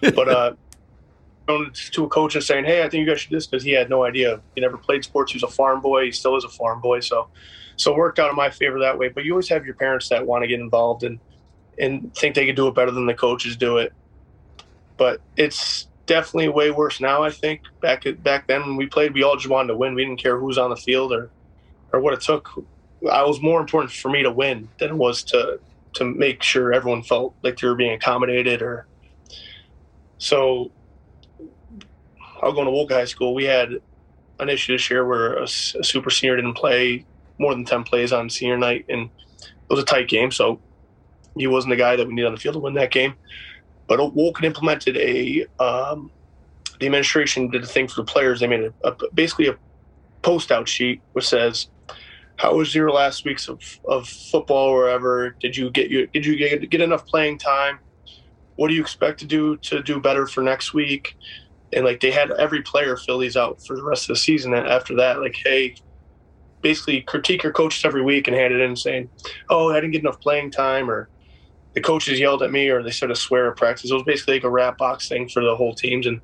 But uh, (laughs) going to a coach and saying, "Hey, I think you guys should do this," because he had no idea. He never played sports. He was a farm boy. He still is a farm boy. So So it worked out in my favor that way. But you always have your parents that want to get involved and and think they could do it better than the coaches do it. But it's definitely way worse now. I think back back then when we played, we all just wanted to win. We didn't care who was on the field or or what it took. I was more important for me to win than it was to to make sure everyone felt like they were being accommodated or so I'll go to Wolcott High School. We had an issue this year where a, a, super senior didn't play more than 10 plays on senior night, and it was a tight game. So he wasn't the guy that we needed on the field to win that game. But Wolcott implemented a, um, the administration did a thing for the players. They made a, a basically a post out sheet which says, how was your last weeks of, of football or wherever? Did you get you did you get, get enough playing time? What do you expect to do to do better for next week? And like they had every player fill these out for the rest of the season. And after that, like, hey, basically critique your coaches every week and hand it in saying, "Oh, I didn't get enough playing time," or the coaches yelled at me, or they sort of swear at practice. It was basically like a rap box thing for the whole teams, and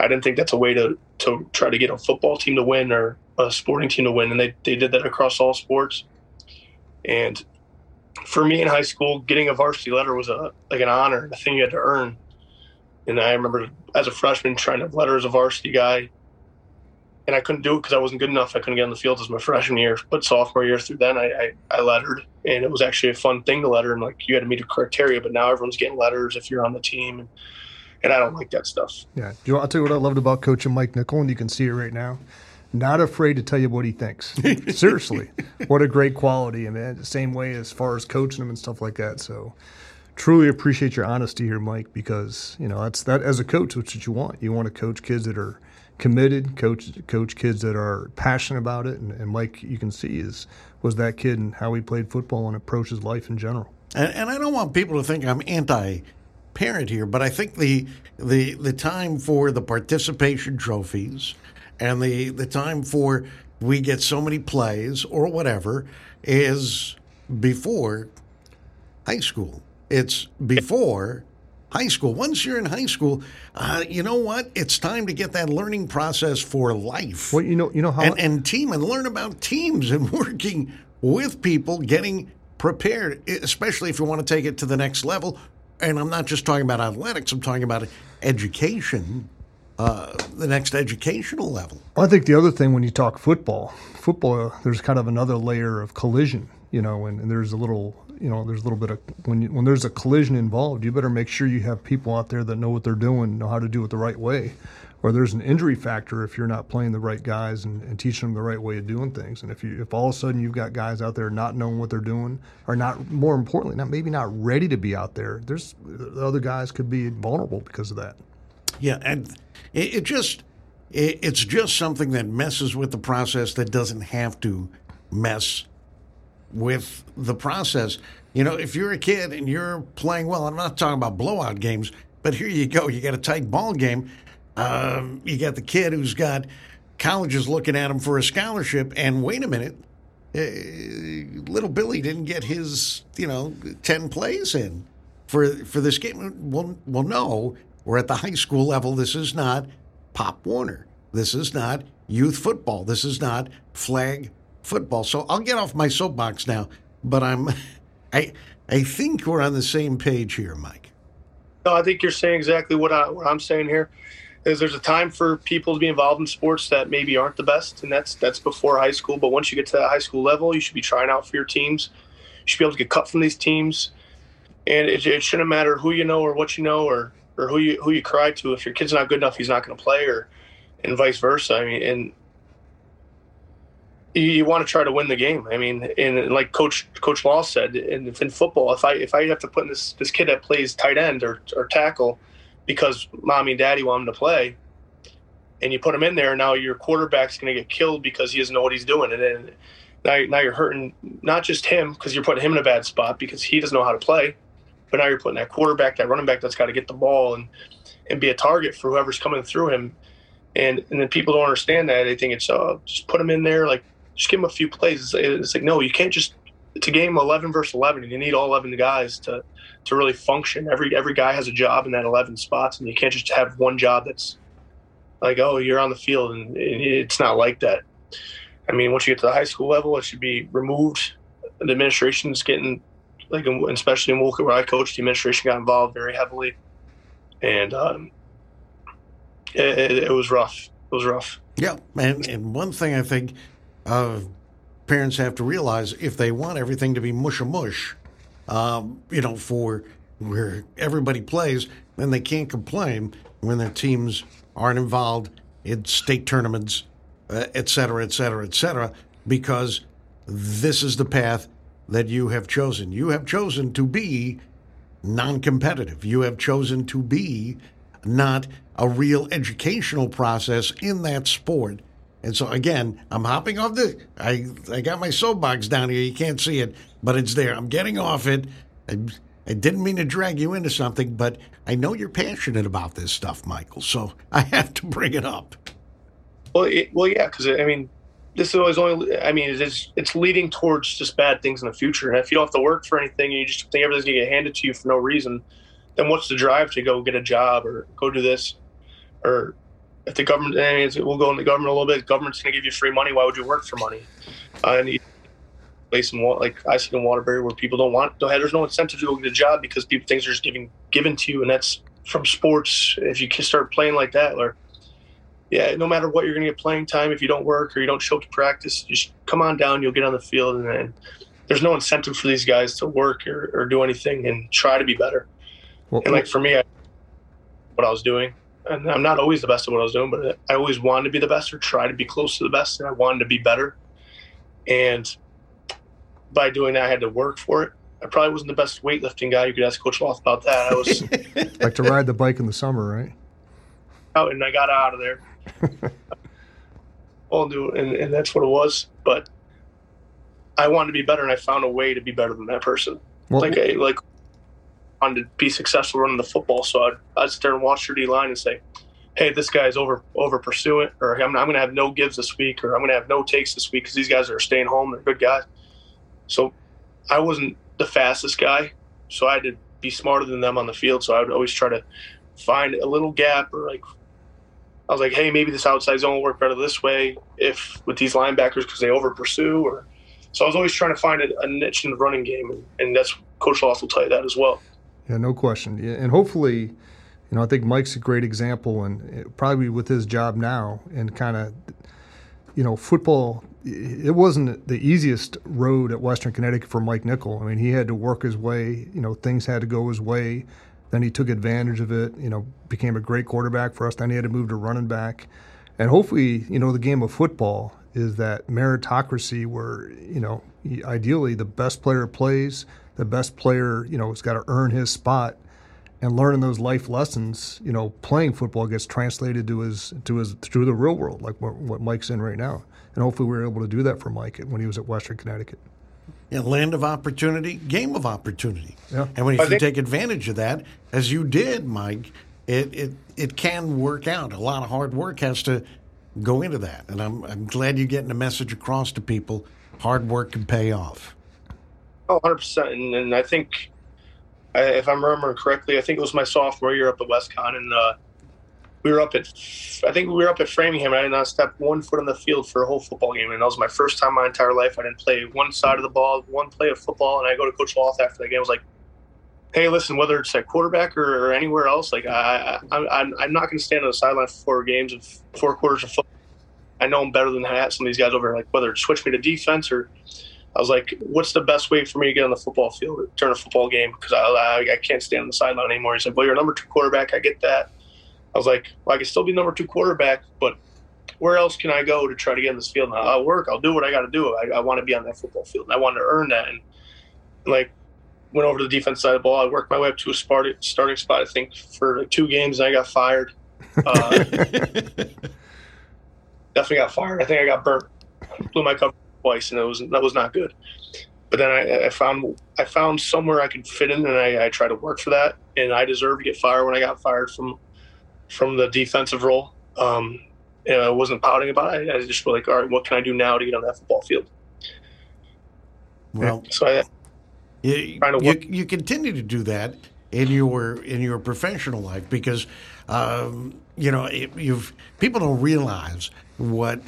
I didn't think that's a way to to try to get a football team to win or a sporting team to win, and they, they did that across all sports. And for me in high school, getting a varsity letter was a like an honor, a thing you had to earn. And I remember as a freshman trying to letter as a varsity guy, and I couldn't do it because I wasn't good enough. I couldn't get on the field as my freshman year, but sophomore year through then I, I, I lettered, and it was actually a fun thing to letter. And like you had to meet a criteria, but now everyone's getting letters if you're on the team, and, and I don't like that stuff. Yeah, I'll tell you what I loved about coaching Mike Nickel, and you can see it right now not afraid to tell you what he thinks. (laughs) Seriously, what a great quality, and man, the same way as far as coaching him and stuff like that. So, truly appreciate your honesty here, Mike, because you know that's that as a coach, that's what you want. You want to coach kids that are committed, coach coach kids that are passionate about it, and, and Mike, you can see is was that kid and how he played football and approaches life in general. And, and I don't want people to think I'm anti parent here, but I think the the the time for the participation trophies and the, the time for we get so many plays or whatever is before high school. It's before high school. Once you're in high school, uh, you know what? It's time to get that learning process for life. Well, you know, you know how and, and team and learn about teams and (laughs) working with people, getting prepared, especially if you want to take it to the next level. And I'm not just talking about athletics; I'm talking about education uh, the next educational level. I think the other thing when you talk football, football, there's kind of another layer of collision, you know, and, and there's a little, you know, there's a little bit of when you, when there's a collision involved, you better make sure you have people out there that know what they're doing, know how to do it the right way. Or there's an injury factor if you're not playing the right guys and, and teaching them the right way of doing things. And if you if all of a sudden you've got guys out there not knowing what they're doing, or not more importantly, not maybe not ready to be out there, there's the other guys could be vulnerable because of that. Yeah, and it, it just it, it's just something that messes with the process that doesn't have to mess with the process. You know, if you're a kid and you're playing well, I'm not talking about blowout games, but here you go. You got a tight ball game. Um, you got the kid who's got colleges looking at him for a scholarship, and wait a minute, uh, little Billy didn't get his, you know, ten plays in for for this game. Well, well, no, we're at the high school level. This is not Pop Warner. This is not youth football. This is not flag football. So I'll get off my soapbox now, but I'm (laughs) I I think we're on the same page here, Mike. No, I think you're saying exactly what I what I'm saying here. Is there's a time for people to be involved in sports that maybe aren't the best, and that's that's before high school. But once you get to that high school level, you should be trying out for your teams. You should be able to get cut from these teams, and it, it shouldn't matter who you know or what you know or or who you who you cry to. If your kid's not good enough, he's not going to play, or and vice versa. I mean, and you, you want to try to win the game. I mean, and like Coach Coach Loth said, in, in football, if I if I have to put this this kid that plays tight end or or tackle because mommy and daddy want him to play, and you put him in there, now your quarterback's going to get killed because he doesn't know what he's doing, and then now now you're hurting not just him because you're putting him in a bad spot because he doesn't know how to play but now you're putting that quarterback, that running back that's got to get the ball and and be a target for whoever's coming through him. And and then people don't understand that. They think it's uh, just put him in there, like just give him a few plays. It's, like no, you can't just. It's a game 11 versus 11, and you need all 11 guys to to really function. Every every guy has a job in that 11 spots, and you can't just have one job that's like oh you're on the field, and it's not like that. I mean, once you get to the high school level, it should be removed. The administration's getting, like, especially in Wolcott where I coached, the administration got involved very heavily. And um, it, it, it was rough. It was rough. Yeah. And, and one thing I think uh, parents have to realize if they want everything to be mush a mush, um, you know, for where everybody plays, then they can't complain when their teams aren't involved in state tournaments, uh, et cetera, et cetera, et cetera, because this is the path that you have chosen. You have chosen to be non competitive. You have chosen to be not a real educational process in that sport. And so again, I'm hopping off the I I got my soapbox down here. You can't see it, but it's there. I'm getting off it. I, I didn't mean to drag you into something, but I know you're passionate about this stuff, Michael. So (laughs) I have to bring it up. Well, it, well, yeah, because I mean, this is always only. I mean, it's it's leading towards just bad things in the future. And if you don't have to work for anything, and you just think everything's gonna get handed to you for no reason, then what's the drive to go get a job or go do this, or if the government, we'll go in the government a little bit. Government's gonna give you free money. Why would you work for money? Uh, and place in like I see in Waterbury where people don't want there's no incentive to go get a job because people things are just giving given to you and that's from sports if you can start playing like that or yeah no matter what you're gonna get playing time if you don't work or you don't show up to practice just come on down you'll get on the field and then there's no incentive for these guys to work or, or do anything and try to be better well, and like for me I, what I was doing and I'm not always the best at what I was doing but I always wanted to be the best or try to be close to the best and I wanted to be better and by doing that, I had to work for it. I probably wasn't the best weightlifting guy. You could ask Coach Loth about that. I was (laughs) like to ride the bike in the summer, right? Out and I got out of there. (laughs) well, and, and that's what it was. But I wanted to be better, and I found a way to be better than that person. Well, like I like wanted to be successful running the football, so I'd, I'd sit there and watch your D line and say, "Hey, this guy's over over pursuing, or I'm, I'm going to have no gives this week, or I'm going to have no takes this week because these guys are staying home. They're good guys." So I wasn't the fastest guy, so I had to be smarter than them on the field. So I would always try to find a little gap or like I was like, hey, maybe this outside zone will work better this way if with these linebackers because they over pursue or so I was always trying to find a, a niche in the running game, and, and that's Coach Loth will tell you that as well. Yeah, no question. And hopefully, you know, I think Mike's a great example, and eh, probably with his job now, and kind of, you know, football it wasn't the easiest road at Western Connecticut for Mike Nickel. I mean, he had to work his way. You know, things had to go his way. Then he took advantage of it. You know, became a great quarterback for us. Then he had to move to running back, and hopefully, you know, the game of football is that meritocracy where you know, ideally, the best player plays. The best player, you know, has got to earn his spot and learning those life lessons, you know, playing football gets translated to his to his through the real world, like what, what Mike's in right now and hopefully we were able to do that for Mike when he was at Western Connecticut. Yeah, land of opportunity, game of opportunity. Yeah. And when you think, take advantage of that, as you did, Mike, it, it it can work out. A lot of hard work has to go into that. And I'm I'm glad you're getting the message across to people. Hard work can pay off. Oh, 100%. And, and I think, if I'm remembering correctly, I think it was my sophomore year up at WestCon, and uh, we were up at I think we were up at Framingham and I did not step one foot on the field for a whole football game. And that was my first time my entire life. I didn't play one side of the ball one play of football. And I go to Coach Loth after that game. I was like hey listen whether it's at quarterback or, or anywhere else like I, I I'm, I'm not going to stand on the sideline for four games of four quarters of football. I know I'm better than that some of these guys over here, like whether it switch me to defense or I was like, what's the best way for me to get on the football field turn a football game? Because I, I, I, can't stand on the sideline anymore. He said, well, you're number two quarterback. I get that. I was like, well, I can still be number two quarterback, but where else can I go to try to get in this field? And I'll work. I'll do what I got to do. I, I want to be on that football field, and I want to earn that. And like, went over to the defense side of the ball. I worked my way up to a starting spot. I think for like two games, and I got fired. Uh, (laughs) definitely got fired. I think I got burnt. Blew my cover twice, and it was that was not good. But then I, I found I found somewhere I could fit in, and I, I tried to work for that. And I deserved to get fired when I got fired from from the defensive role. Um, and I wasn't pouting about it. I just was like, all right, what can I do now to get on that football field? Well, so I, you, you, you, continue to do that in your in your professional life because um, you know you've people don't realize what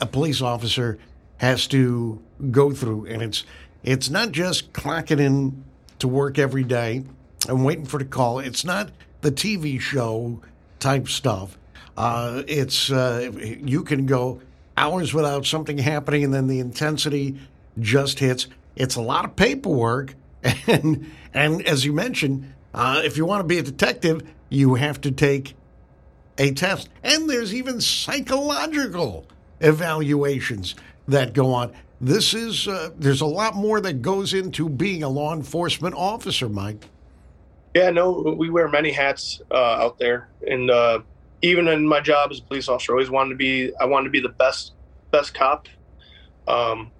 a police officer has to go through, and it's it's not just clocking in to work every day and waiting for the call. It's not the TV show type stuff. Uh, it's uh, you can go hours without something happening, and then the intensity just hits. It's a lot of paperwork, (laughs) and and as you mentioned, uh, if you want to be a detective, you have to take a test, and there's even psychological evaluations that go on. This is uh, there's a lot more that goes into being a law enforcement officer, Mike. Yeah, no, we wear many hats uh, out there, and uh, even in my job as a police officer, I always wanted to be. I wanted to be the best, best cop. Um,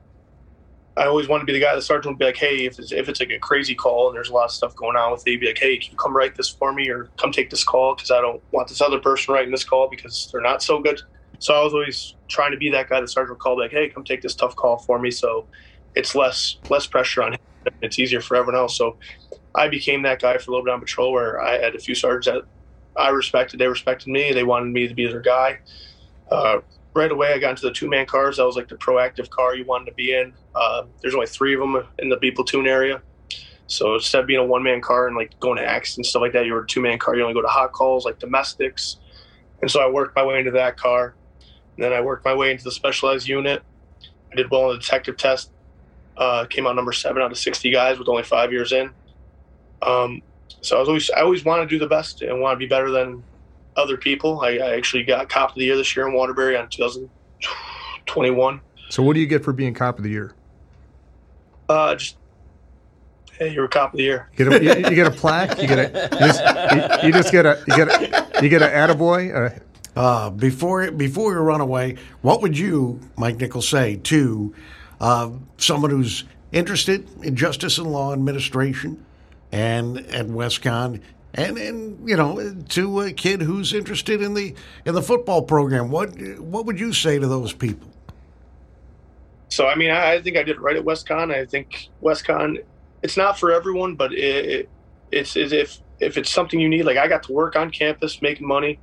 I always wanted to be the guy. The sergeant would be like, "Hey, if it's, if it's like a crazy call and there's a lot of stuff going on with it, be like, "Hey, can you come write this for me or come take this call because I don't want this other person writing this call because they're not so good." So I was always trying to be that guy. that sergeant would call, like, "Hey, come take this tough call for me," so it's less less pressure on him. It's easier for everyone else. So I became that guy for bit on patrol where I had a few sergeants that I respected. They respected me. They wanted me to be their guy. Uh, right away, I got into the two man cars. That was like the proactive car you wanted to be in. Uh, there's only three of them in the B platoon area. So instead of being a one man car and like going to accidents and stuff like that, you were a two man car. You only go to hot calls like domestics. And so I worked my way into that car. And then I worked my way into the specialized unit. I did well on the detective test. Uh, came out number seven out of 60 guys with only five years in. Um, so I was always I always want to do the best and want to be better than other people. I, I actually got cop of the year this year in Waterbury on 2021. So what do you get for being cop of the year? Uh, just hey, you're a cop of the year. You get a, you, you get a plaque. You get a you just, you, you just get a you get a you get an attaboy. Uh, Uh, before before we run away, what would you, Mike Nichols, say to uh, someone who's interested in justice and law administration and at WestConn, and and you know to a kid who's interested in the in the football program? What what would you say to those people? So I mean, I, think I did right at WestConn. I think WestConn, it's not for everyone, but it, it it's, it's if if it's something you need. Like I got to work on campus making money.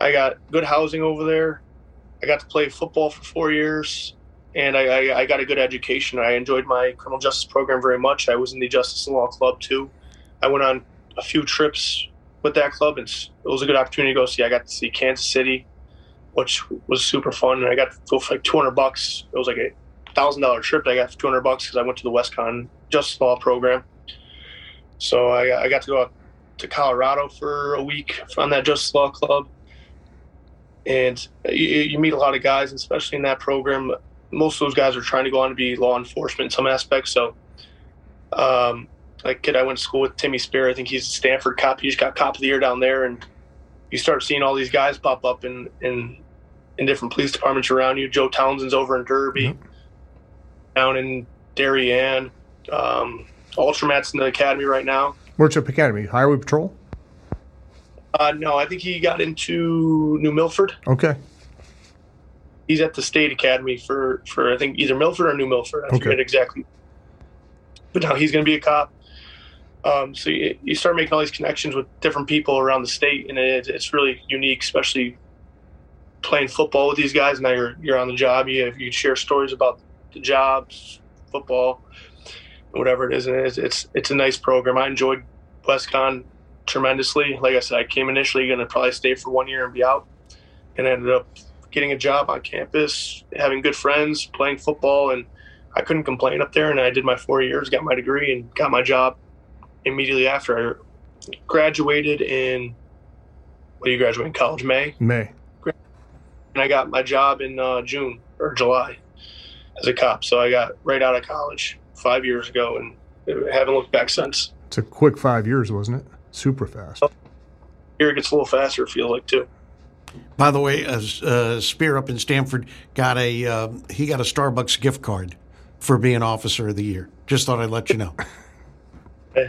I got good housing over there. I got to play football for four years, and I, I, I got a good education. I enjoyed my criminal justice program very much. I was in the Justice and Law Club too. I went on a few trips with that club, and it was a good opportunity to go see. I got to see Kansas City, which was super fun, and I got to go for like 200 bucks. It was like a thousand dollar trip I got for 200 bucks because I went to the WestConn Justice Law program. So I, I got to go out to Colorado for a week on that Justice Law Club and you, you, meet a lot of guys, especially in that program. Most of those guys are trying to go on to be law enforcement in some aspects. So, um, like kid, I went to school with Timmy Spear. I think he's a Stamford cop. He just got cop of the year down there, and you start seeing all these guys pop up in in, in different police departments around you. Joe Townsend's over in Derby, down in Darien. Um, Ultramat's in the academy right now. Where's academy? Highway Patrol. Uh, no, I think he got into New Milford. Okay. He's at the State Academy for, for I think either Milford or New Milford. I Okay. forget exactly. But now he's going to be a cop. Um, so you, you start making all these connections with different people around the state, and it, it's really unique, especially playing football with these guys. Now you're you're on the job. You you share stories about the jobs, football, whatever it is, and it's it's, it's a nice program. I enjoyed WestConn tremendously. Like I said, I came initially going to probably stay for one year and be out, and ended up getting a job on campus, having good friends, playing football, and I couldn't complain up there. And I did my four years, got my degree, and got my job immediately after. I graduated in what do you graduate in college? May. May. And I got my job in uh, June or July as a cop. So I got right out of college five years ago, and haven't looked back since. It's a quick five years, wasn't it? Super fast. Here it gets a little faster. I feel like too. By the way, uh, uh, Spear up in Stamford got a uh, he got a Starbucks gift card for being Officer of the Year. Just thought I'd let you know. (laughs) (laughs)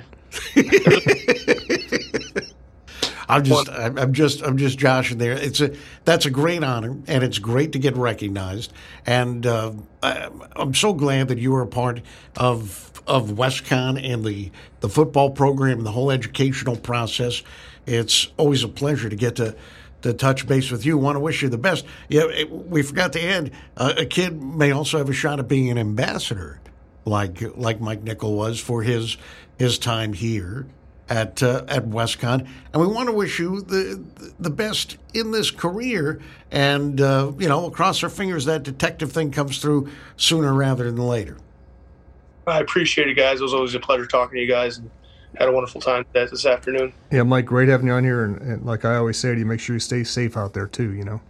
I'm just I'm I'm just I'm just joshing there. It's a that's a great honor, and it's great to get recognized. And uh, I, I'm so glad that you were a part of of WestConn and the the football program and the whole educational process. It's always a pleasure to get to to touch base with you. Want to wish you the best. Yeah, we forgot to add uh, a kid may also have a shot at being an ambassador, like like Mike Nickel was for his his time here at uh, at WestConn, and we want to wish you the the best in this career. And uh, you know, we'll cross our fingers that detective thing comes through sooner rather than later. I appreciate it, guys. It was always a pleasure talking to you guys, and had a wonderful time this afternoon. Yeah, Mike, great having you on here, and, and like I always say to you, make sure you stay safe out there too. You know.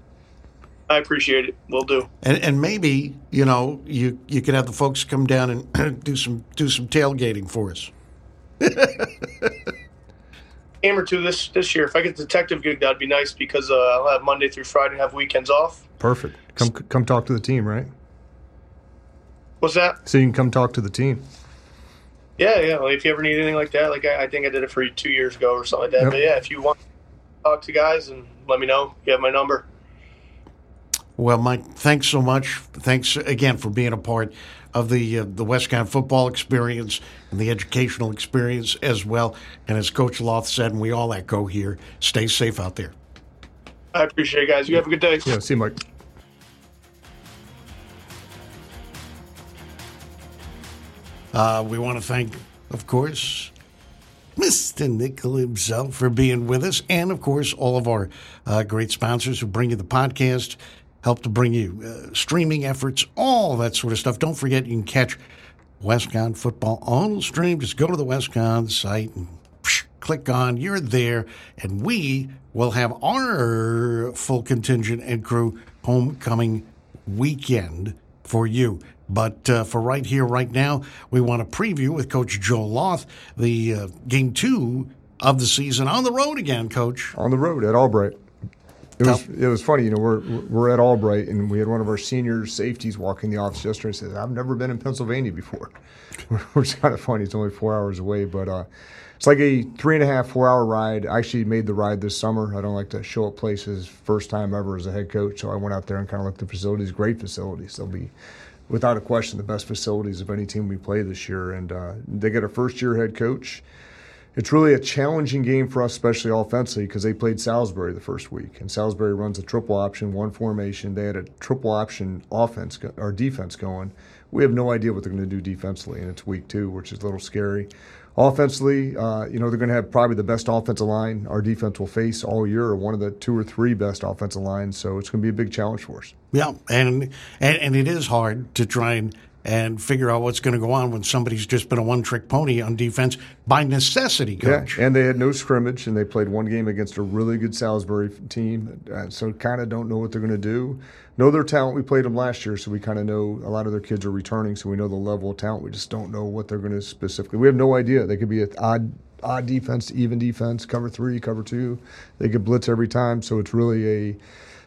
I appreciate it. We'll do. And, and maybe you know you you could have the folks come down and (clears throat) do some do some tailgating for us. (laughs) Game or two this this year. If I get the detective gig, that'd be nice because uh, I'll have Monday through Friday, have weekends off. Perfect. Come come talk to the team, right? What's that? So you can come talk to the team. Yeah, yeah. Well, if you ever need anything like that, like I, I, think I did it for you two years ago or something like that. Yep. But yeah, if you want to talk to guys and let me know, you have my number. Well, Mike, thanks so much. Thanks again for being a part of the uh, the WestConn football experience and the educational experience as well. And as Coach Loth said, and we all echo here, stay safe out there. I appreciate it, guys. You have a good day. Yeah, see you, Mike. Uh, we want to thank, of course, Mr. Nickel himself for being with us, and of course, all of our uh, great sponsors who bring you the podcast help to bring you uh, streaming efforts, all that sort of stuff. Don't forget, you can catch WestConn football on stream. Just go to the WestConn site and psh, click on, you're there, and we will have our full contingent and crew homecoming weekend for you. But uh, for right here, right now, we want to preview with Coach Joe Loth the uh, game two of the season on the road again, Coach. On the road at Albright. It was it was funny, you know. We're we're at Albright, and we had one of our senior safeties walk in the office yesterday and said, "I've never been in Pennsylvania before," (laughs) which is kind of funny. It's only four hours away, but uh, it's like a three and a half, four hour ride. I actually made the ride this summer. I don't like to show up places first time ever as a head coach, so I went out there and kind of looked at the facilities. Great facilities. They'll be without a question the best facilities of any team we play this year, and uh, they get a first year head coach it's really a challenging game for us, especially offensively, because they played Salisbury the first week, and Salisbury runs a triple option, one formation. They had a triple option offense or defense going. We have no idea what they're going to do defensively, and it's week two, which is a little scary. Offensively, uh, you know, they're going to have probably the best offensive line our defense will face all year, or one of the two or three best offensive lines. So it's going to be a big challenge for us. Yeah, and and, and it is hard to try and and figure out what's going to go on when somebody's just been a one trick pony on defense by necessity, coach. Yeah, and they had no scrimmage, and they played one game against a really good Salisbury team, uh, so kind of don't know what they're going to do. Know their talent. We played them last year, so we kind of know a lot of their kids are returning, so we know the level of talent. We just don't know what they're going to specifically. We have no idea. They could be an odd odd defense, even defense, cover three, cover two. They could blitz every time, so it's really a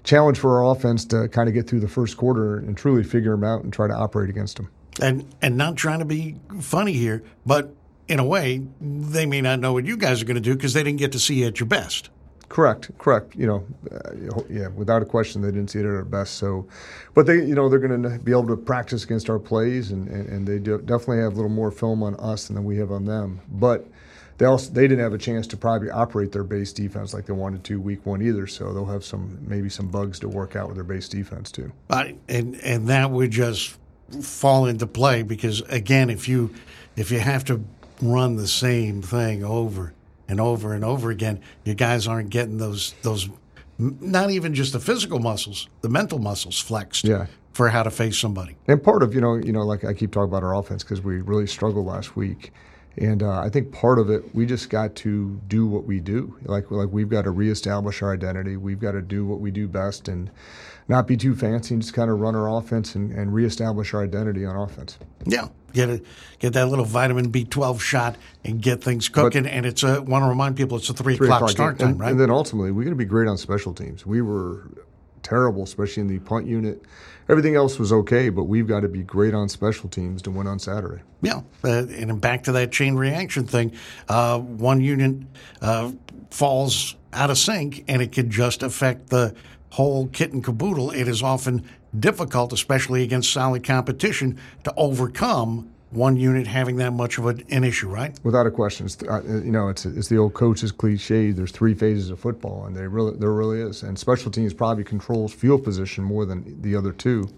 challenge for our offense to kind of get through the first quarter and truly figure them out and try to operate against them. And and not trying to be funny here, but in a way, they may not know what you guys are going to do because they didn't get to see you at your best. Correct, correct. You know, uh, yeah, without a question, they didn't see it at our best. So, but they, you know, they're going to be able to practice against our plays, and, and, and they do definitely have a little more film on us than we have on them. But they also they didn't have a chance to probably operate their base defense like they wanted to week one either. So they'll have some maybe some bugs to work out with their base defense too. Uh, and and that would just fall into play because again, if you if you have to run the same thing over and over and over again, you guys aren't getting those those not even just the physical muscles, the mental muscles flexed. Yeah. For how to face somebody, and part of you know you know like I keep talking about our offense because we really struggled last week and uh, I think part of it, we just got to do what we do. Like like we've got to reestablish our identity. We've got to do what we do best and not be too fancy and just kind of run our offense and, and reestablish our identity on offense. Yeah, get a, get that little vitamin B twelve shot and get things cooking. But, and it's a want to remind people it's a three, three o'clock, o'clock, start time, and, right? And then ultimately, we're going to be great on special teams. We were terrible, especially in the punt unit. Everything else was okay, but we've got to be great on special teams to win on Saturday. Yeah, uh, and back to that chain reaction thing. Uh, one unit uh, falls out of sync, and it can just affect the whole kit and caboodle. It is often difficult, especially against solid competition, to overcome one unit having that much of an, issue, right? Without a question, it's, uh, you know, it's it's the old coach's cliche. There's three phases of football, and they really there really is. And special teams probably controls field position more than the other two.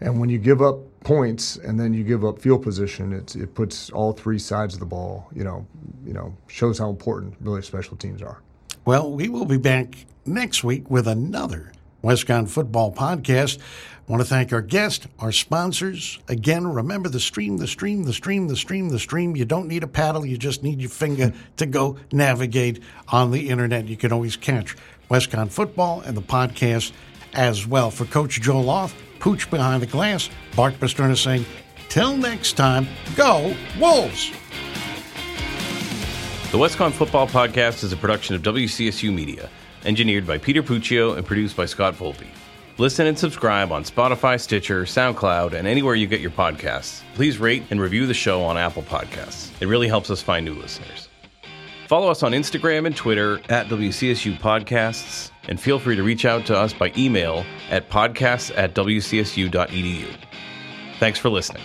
And when you give up points and then you give up field position, it it puts all three sides of the ball. You know, you know, shows how important really special teams are. Well, we will be back next week with another WestConn football podcast. I want to thank our guest, our sponsors. Again, remember the stream, the stream, the stream, the stream, the stream. You don't need a paddle, you just need your finger to go navigate on the internet. You can always catch WestConn football and the podcast as well. For Coach Joe Loth, Pooch behind the glass, Bart Pasternak saying, till next time, go Wolves! The WestConn Football Podcast is a production of WCSU Media, engineered by Peter Puccio and produced by Scott Volpe. Listen and subscribe on Spotify, Stitcher, SoundCloud, and anywhere you get your podcasts. Please rate and review the show on Apple Podcasts. It really helps us find new listeners. Follow us on Instagram and Twitter at WCSU Podcasts, and feel free to reach out to us by email at podcasts at wcsu.edu. Thanks for listening.